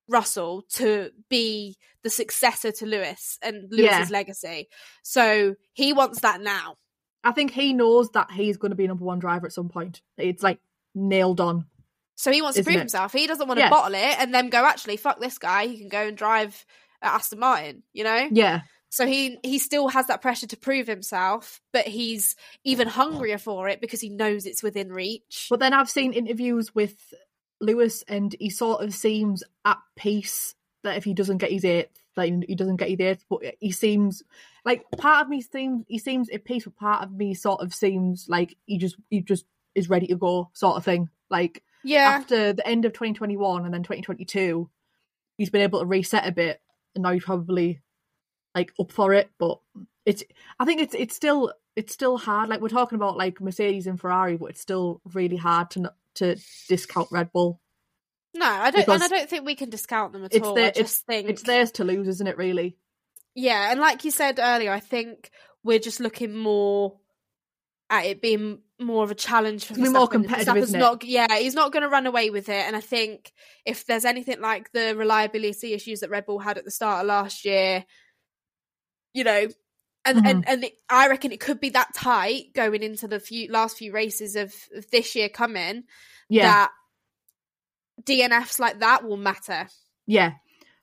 Russell to be the successor to Lewis and Lewis's legacy. So he wants that now. I think he knows that he's going to be number one driver at some point. It's like nailed on. So he wants to prove it? himself. He doesn't want to Yeah. bottle it and then go, actually, fuck this guy. He can go and drive at Aston Martin, you know? Yeah. So he he still has that pressure to prove himself, but he's even hungrier for it because he knows it's within reach. But then I've seen interviews with Lewis, and he sort of seems at peace that if he doesn't get his eighth, that he doesn't get his eighth. But he seems like part of me seems he seems at peace, but part of me sort of seems like he just he just is ready to go, sort of thing. Like Yeah. after the end of 2021 and then 2022, he's been able to reset a bit, and now he's probably like up for it. But it's I think it's it's still it's still hard. Like we're talking about like Mercedes and Ferrari, but it's still really hard to to discount Red Bull. No, I don't, and I don't think we can discount them at It's all. their I just think it's theirs to lose, isn't it? Really? Yeah, and like you said earlier, I think we're just looking more at it being more of a challenge for It's be more competitive, Verstappen's isn't it? not, yeah, he's not going to run away with it. And I think if there's anything like the reliability issues that Red Bull had at the start of last year, you know, and Mm-hmm. and and it, I reckon it could be that tight going into the few last few races of, of this year coming Yeah, that DNFs like that will matter. yeah.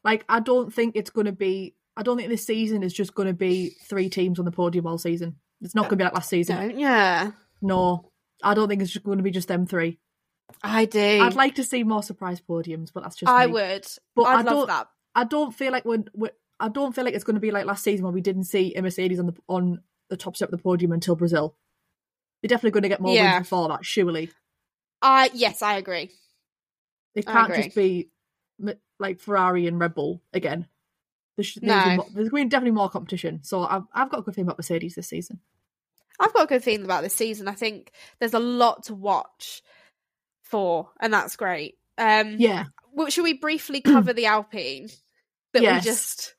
Like I don't think it's going to be. I don't think this season is just going to be three teams on the podium all season. It's not going to be like last season. Yeah, No, I don't think it's just going to be just them three. I do. I'd like to see more surprise podiums, but that's just I me. would. But I'd I don't- that. I don't feel like we're, we're I don't feel like it's going to be like last season where we didn't see a Mercedes on the on the top step of the podium until Brazil. They're definitely going to get more Yeah. wins before that, surely. I yes, I agree. It can't agree. just be like Ferrari and Red Bull again. There's, there's, No. more, there's going to be definitely more competition. So I've I've got a good feeling about Mercedes this season. I've got a good feeling about this season. I think there's a lot to watch for, and that's great. Um, Yeah, well, should we briefly cover the Alpine that Yes. we just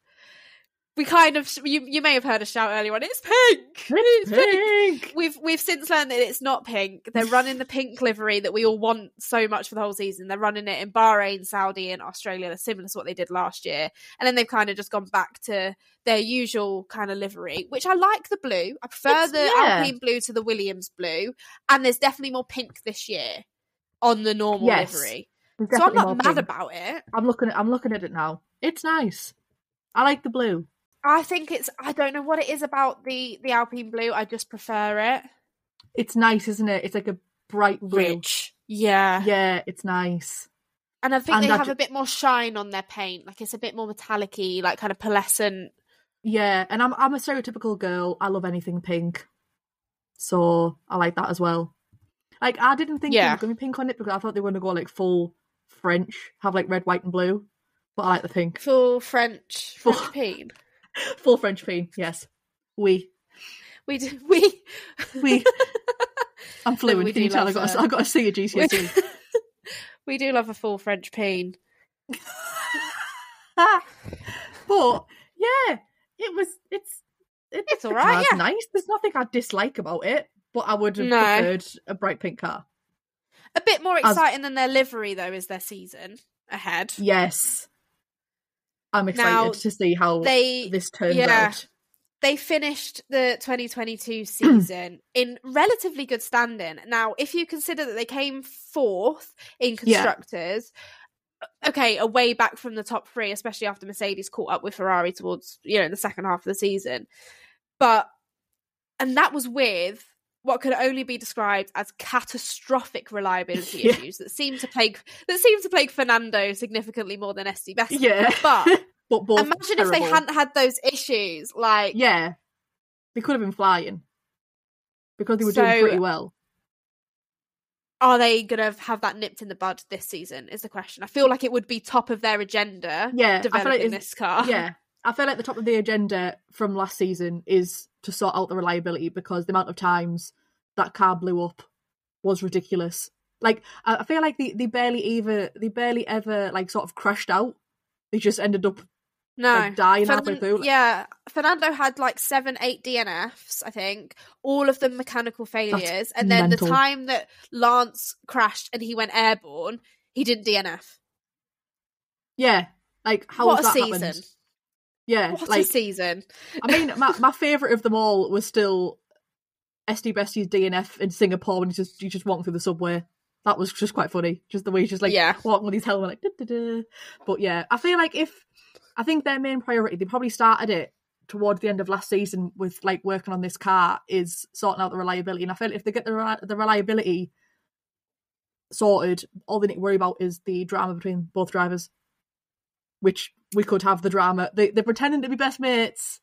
we kind of you you may have heard a shout earlier on. It's pink. [LAUGHS] It's pink. Pink. We've we've since learned that it's not pink. They're running the pink livery that we all want so much for the whole season. They're running it in Bahrain, Saudi, and Australia. They're similar to what they did last year, and then they've kind of just gone back to their usual kind of livery, which I like the blue. I prefer It's- the yeah. Alpine blue to the Williams blue, and there's definitely more pink this year on the normal Yes. livery. So I'm not mad pink. about it. I'm looking at I'm looking at it now. It's nice. I like the blue. I think it's I don't know what it is about the the Alpine blue. I just prefer it. It's nice, isn't it? It's like a bright blue. Rich. Yeah. Yeah, it's nice. And I think And they I have ju- a bit more shine on their paint. Like it's a bit more metallic-y, like kind of pearlescent. Yeah, and I'm I'm a stereotypical girl. I love anything pink, so I like that as well. Like I didn't think Yeah. there was gonna be pink on it because I thought they were gonna go like full French, have like red, white, and blue. But I like the pink, Full French Full- French paint. [LAUGHS] full French theme. Yes, we We do we we. [LAUGHS] I'm fluent. we Can you tell? I got a, I got a C at we, GCSE. [LAUGHS] we do love a full French paint. but yeah, it was. It's it, It's all right, yeah. Nice. There's nothing I dislike about it, but I would have No. preferred a bright pink car. A bit more As- exciting than their livery though is their season ahead. Yes. I'm excited Now, to see how They this turns yeah. out. they finished the 2022 [CLEARS THROAT] season in relatively good standing. Now, if you consider that they came fourth in Yeah. constructors, okay, away back from the top three, especially after Mercedes caught up with Ferrari towards you know in the second half of the season, but and that was with what could only be described as catastrophic reliability [LAUGHS] Yeah. issues that seem to plague that seem to plague Fernando significantly more than Esti Best. Yeah. but [LAUGHS] But imagine if they hadn't had those issues, like Yeah. They could have been flying. Because they were So- doing pretty well. are they going to have that nipped in the bud this season? Is the question. I feel like it would be top of their agenda. Yeah, I feel like developing this car. Yeah. I feel like the top of the agenda from last season is to sort out the reliability because the amount of times that car blew up was ridiculous. Like I feel like they, they barely either they barely ever like sort of crashed out. They just ended up no, like dying halfway through. Yeah, Fernando had like seven, eight DNFs. I think all of them mechanical failures, and then mental. the time that Lance crashed and he went airborne, he didn't DNF. Yeah. Like how what a that season! happened? Yeah. What a like season! I mean, my, my favorite of them all was still Estie Bestie's DNF in Singapore when he just he just walked through the subway. That was just quite funny. Just the way he's just like Yeah. walking with his helmet like. Da-da-da. But yeah, I feel like if I think their main priority, they probably started it towards the end of last season with like working on this car is sorting out the reliability. And I feel if they get the the reliability sorted, all they need to worry about is the drama between both drivers, which we could have the drama. They they're pretending to be best mates,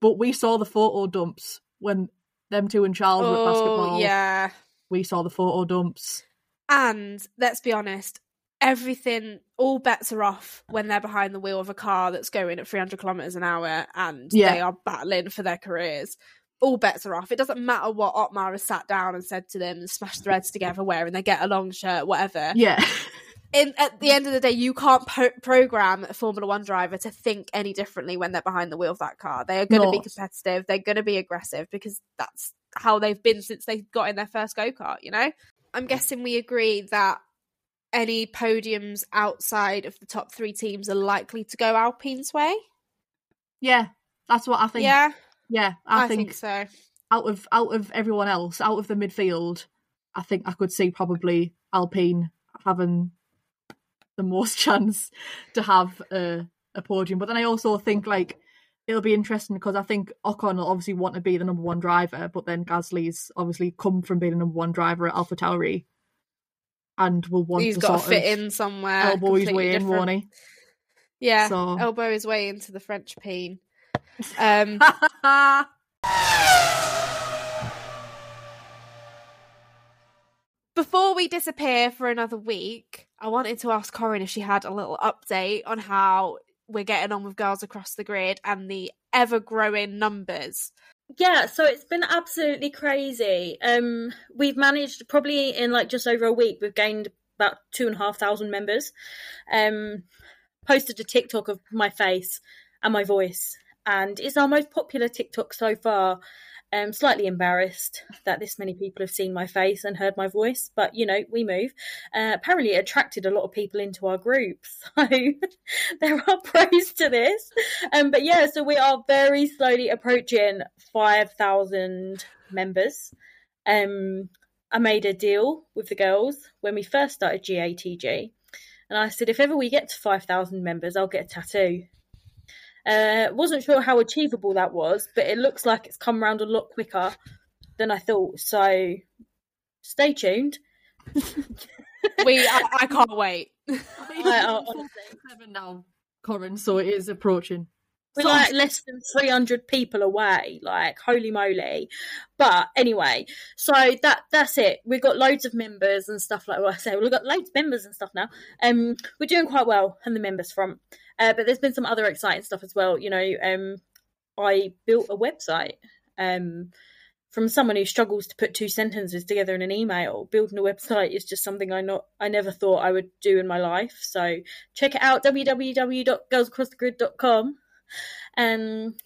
but we saw the photo dumps when them two and Charles were at oh, basketball. Oh, yeah. We saw the photo dumps. And let's be honest, everything, all bets are off when they're behind the wheel of a car that's going at 300 kilometers an hour and Yeah. they are battling for their careers. All bets are off. It doesn't matter what Otmar has sat down and said to them and smashed threads together wearing their get along shirt, whatever. Yeah. [LAUGHS] In, at the end of the day, you can't po- program a Formula One driver to think any differently when they're behind the wheel of that car. They are going to be competitive. They're going to be aggressive because that's how they've been since they got in their first go kart. You know, I'm guessing we agree that any podiums outside of the top three teams are likely to go Alpine's way. yeah. That's what I think. yeah, Yeah. I, I, think, think, so. out of out of everyone else, out of the midfield, I think I could see probably Alpine having the most [LAUGHS] chance to have a, a podium. But then I also think like it'll be interesting because I think Ocon will obviously want to be the number one driver, but then Gasly's obviously come from being the number one driver at Alpha Tauri and will want He's to got to fit in somewhere. elbow his way in, won't he? Yeah, So- elbow his way into the French peen. [LAUGHS] Um, [LAUGHS] Before we disappear for another week, I wanted to ask Corinne if she had a little update on how we're getting on with Girls Across the Grid and the ever growing numbers. Yeah, so it's been absolutely crazy. Um, we've managed probably in like just over a week, we've gained about two and a half thousand members. Um, posted a TikTok of my face and my voice, and it's our most popular TikTok so far. Um, slightly embarrassed that this many people have seen my face and heard my voice, but you know, we move. Uh, apparently, it attracted a lot of people into our group, [LAUGHS] so [LAUGHS] there are [LAUGHS] pros to this. Um, but yeah, so we are very slowly approaching 5,000 members. Um, I made a deal with the girls when we first started GATG, and I said, if ever we get to 5,000 members, I'll get a tattoo. Uh, wasn't sure how achievable that was, but it looks like it's come around a lot quicker than I thought. So stay tuned. [LAUGHS] We, I, I can't wait. I I- seven now, Corin, so it is approaching. We're like less than 300 people away, like holy moly. But anyway, so that that's it. We've got loads of members and stuff like what I say. We've got loads of members and stuff now. Um, we're doing quite well on the members front. Uh, but there's been some other exciting stuff as well. You know, um, I built a website. Um, from someone who struggles to put two sentences together in an email, building a website is just something I not I never thought I would do in my life. So check it out www.girlsacrossthegrid.com. Um,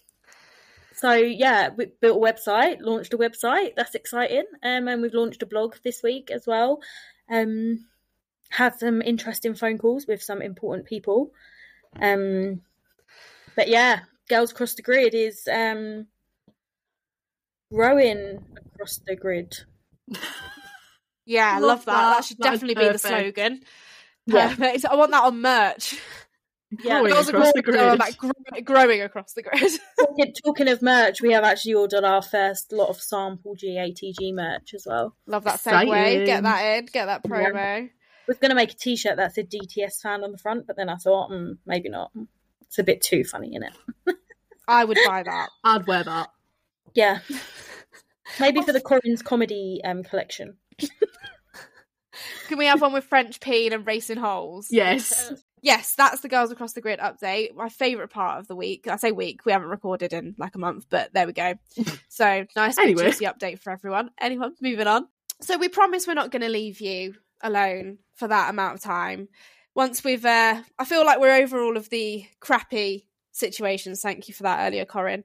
so yeah, we built a website, launched a website. That's exciting. Um, and we've launched a blog this week as well. Um, had some interesting phone calls with some important people. Um, but yeah, Girls Across the Grid is um rowing across the grid. [LAUGHS] Yeah, I Love love that. That, that. should That is definitely be the perfect. slogan. Yeah. I want that on merch. [LAUGHS] Yeah, Growing Girls across the Across- oh, grid. like grow- growing across the grid. [LAUGHS] talking, talking of merch, we have actually ordered our first lot of sample GATG merch as well. love that Exciting. segue. Get that in. Get that promo. was going to make a t-shirt that said DTS fan on the front, but then I thought, mm, maybe not. It's a bit too funny, in it? [LAUGHS] I would buy that. I'd wear that. Yeah. [LAUGHS] Maybe for the Corin's comedy um, collection. Can we have one with French peen and racing holes? Yes. Yes, that's the Girls Across the Grid update. My favourite part of the week. I say week, we haven't recorded in like a month, but there we go. [LAUGHS] So nice Anyway. juicy update for everyone. Anyone, moving on. So we promise we're not going to leave you alone for that amount of time. Once we've, uh, I feel like we're over all of the crappy situations. Thank you for that earlier, Corin.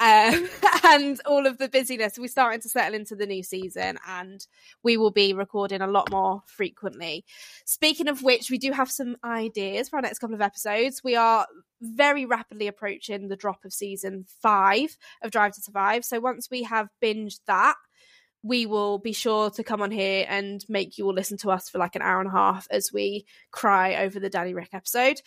Um, [LAUGHS] and all of the busyness. We're starting to settle into the new season and we will be recording a lot more frequently. Speaking of which, we do have some ideas for our next couple of episodes. We are very rapidly approaching the drop of season five of Drive to Survive. So once we have binged that, we will be sure to come on here and make you all listen to us for like an hour and a half as we cry over the Danny Rick episode.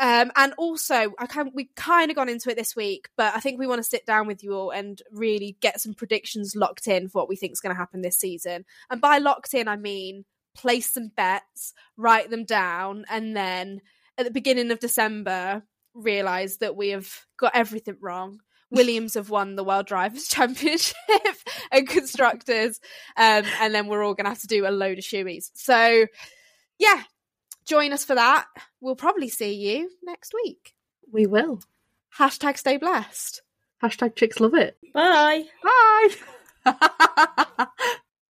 Um, and also, I can we kind of gone into it this week, but I think we want to sit down with you all and really get some predictions locked in for what we think is going to happen this season. And by locked in, I mean place some bets, write them down, and then at the beginning of December, realize that we have got everything wrong. [LAUGHS] Williams have won the World Drivers' Championship [LAUGHS] and constructors, um, and then we're all going to have to do a load of shoeies. So, yeah, join us for that. We'll probably see you next week. We will. Hashtag stay blessed. Hashtag chicks love it. Bye. Bye. [LAUGHS]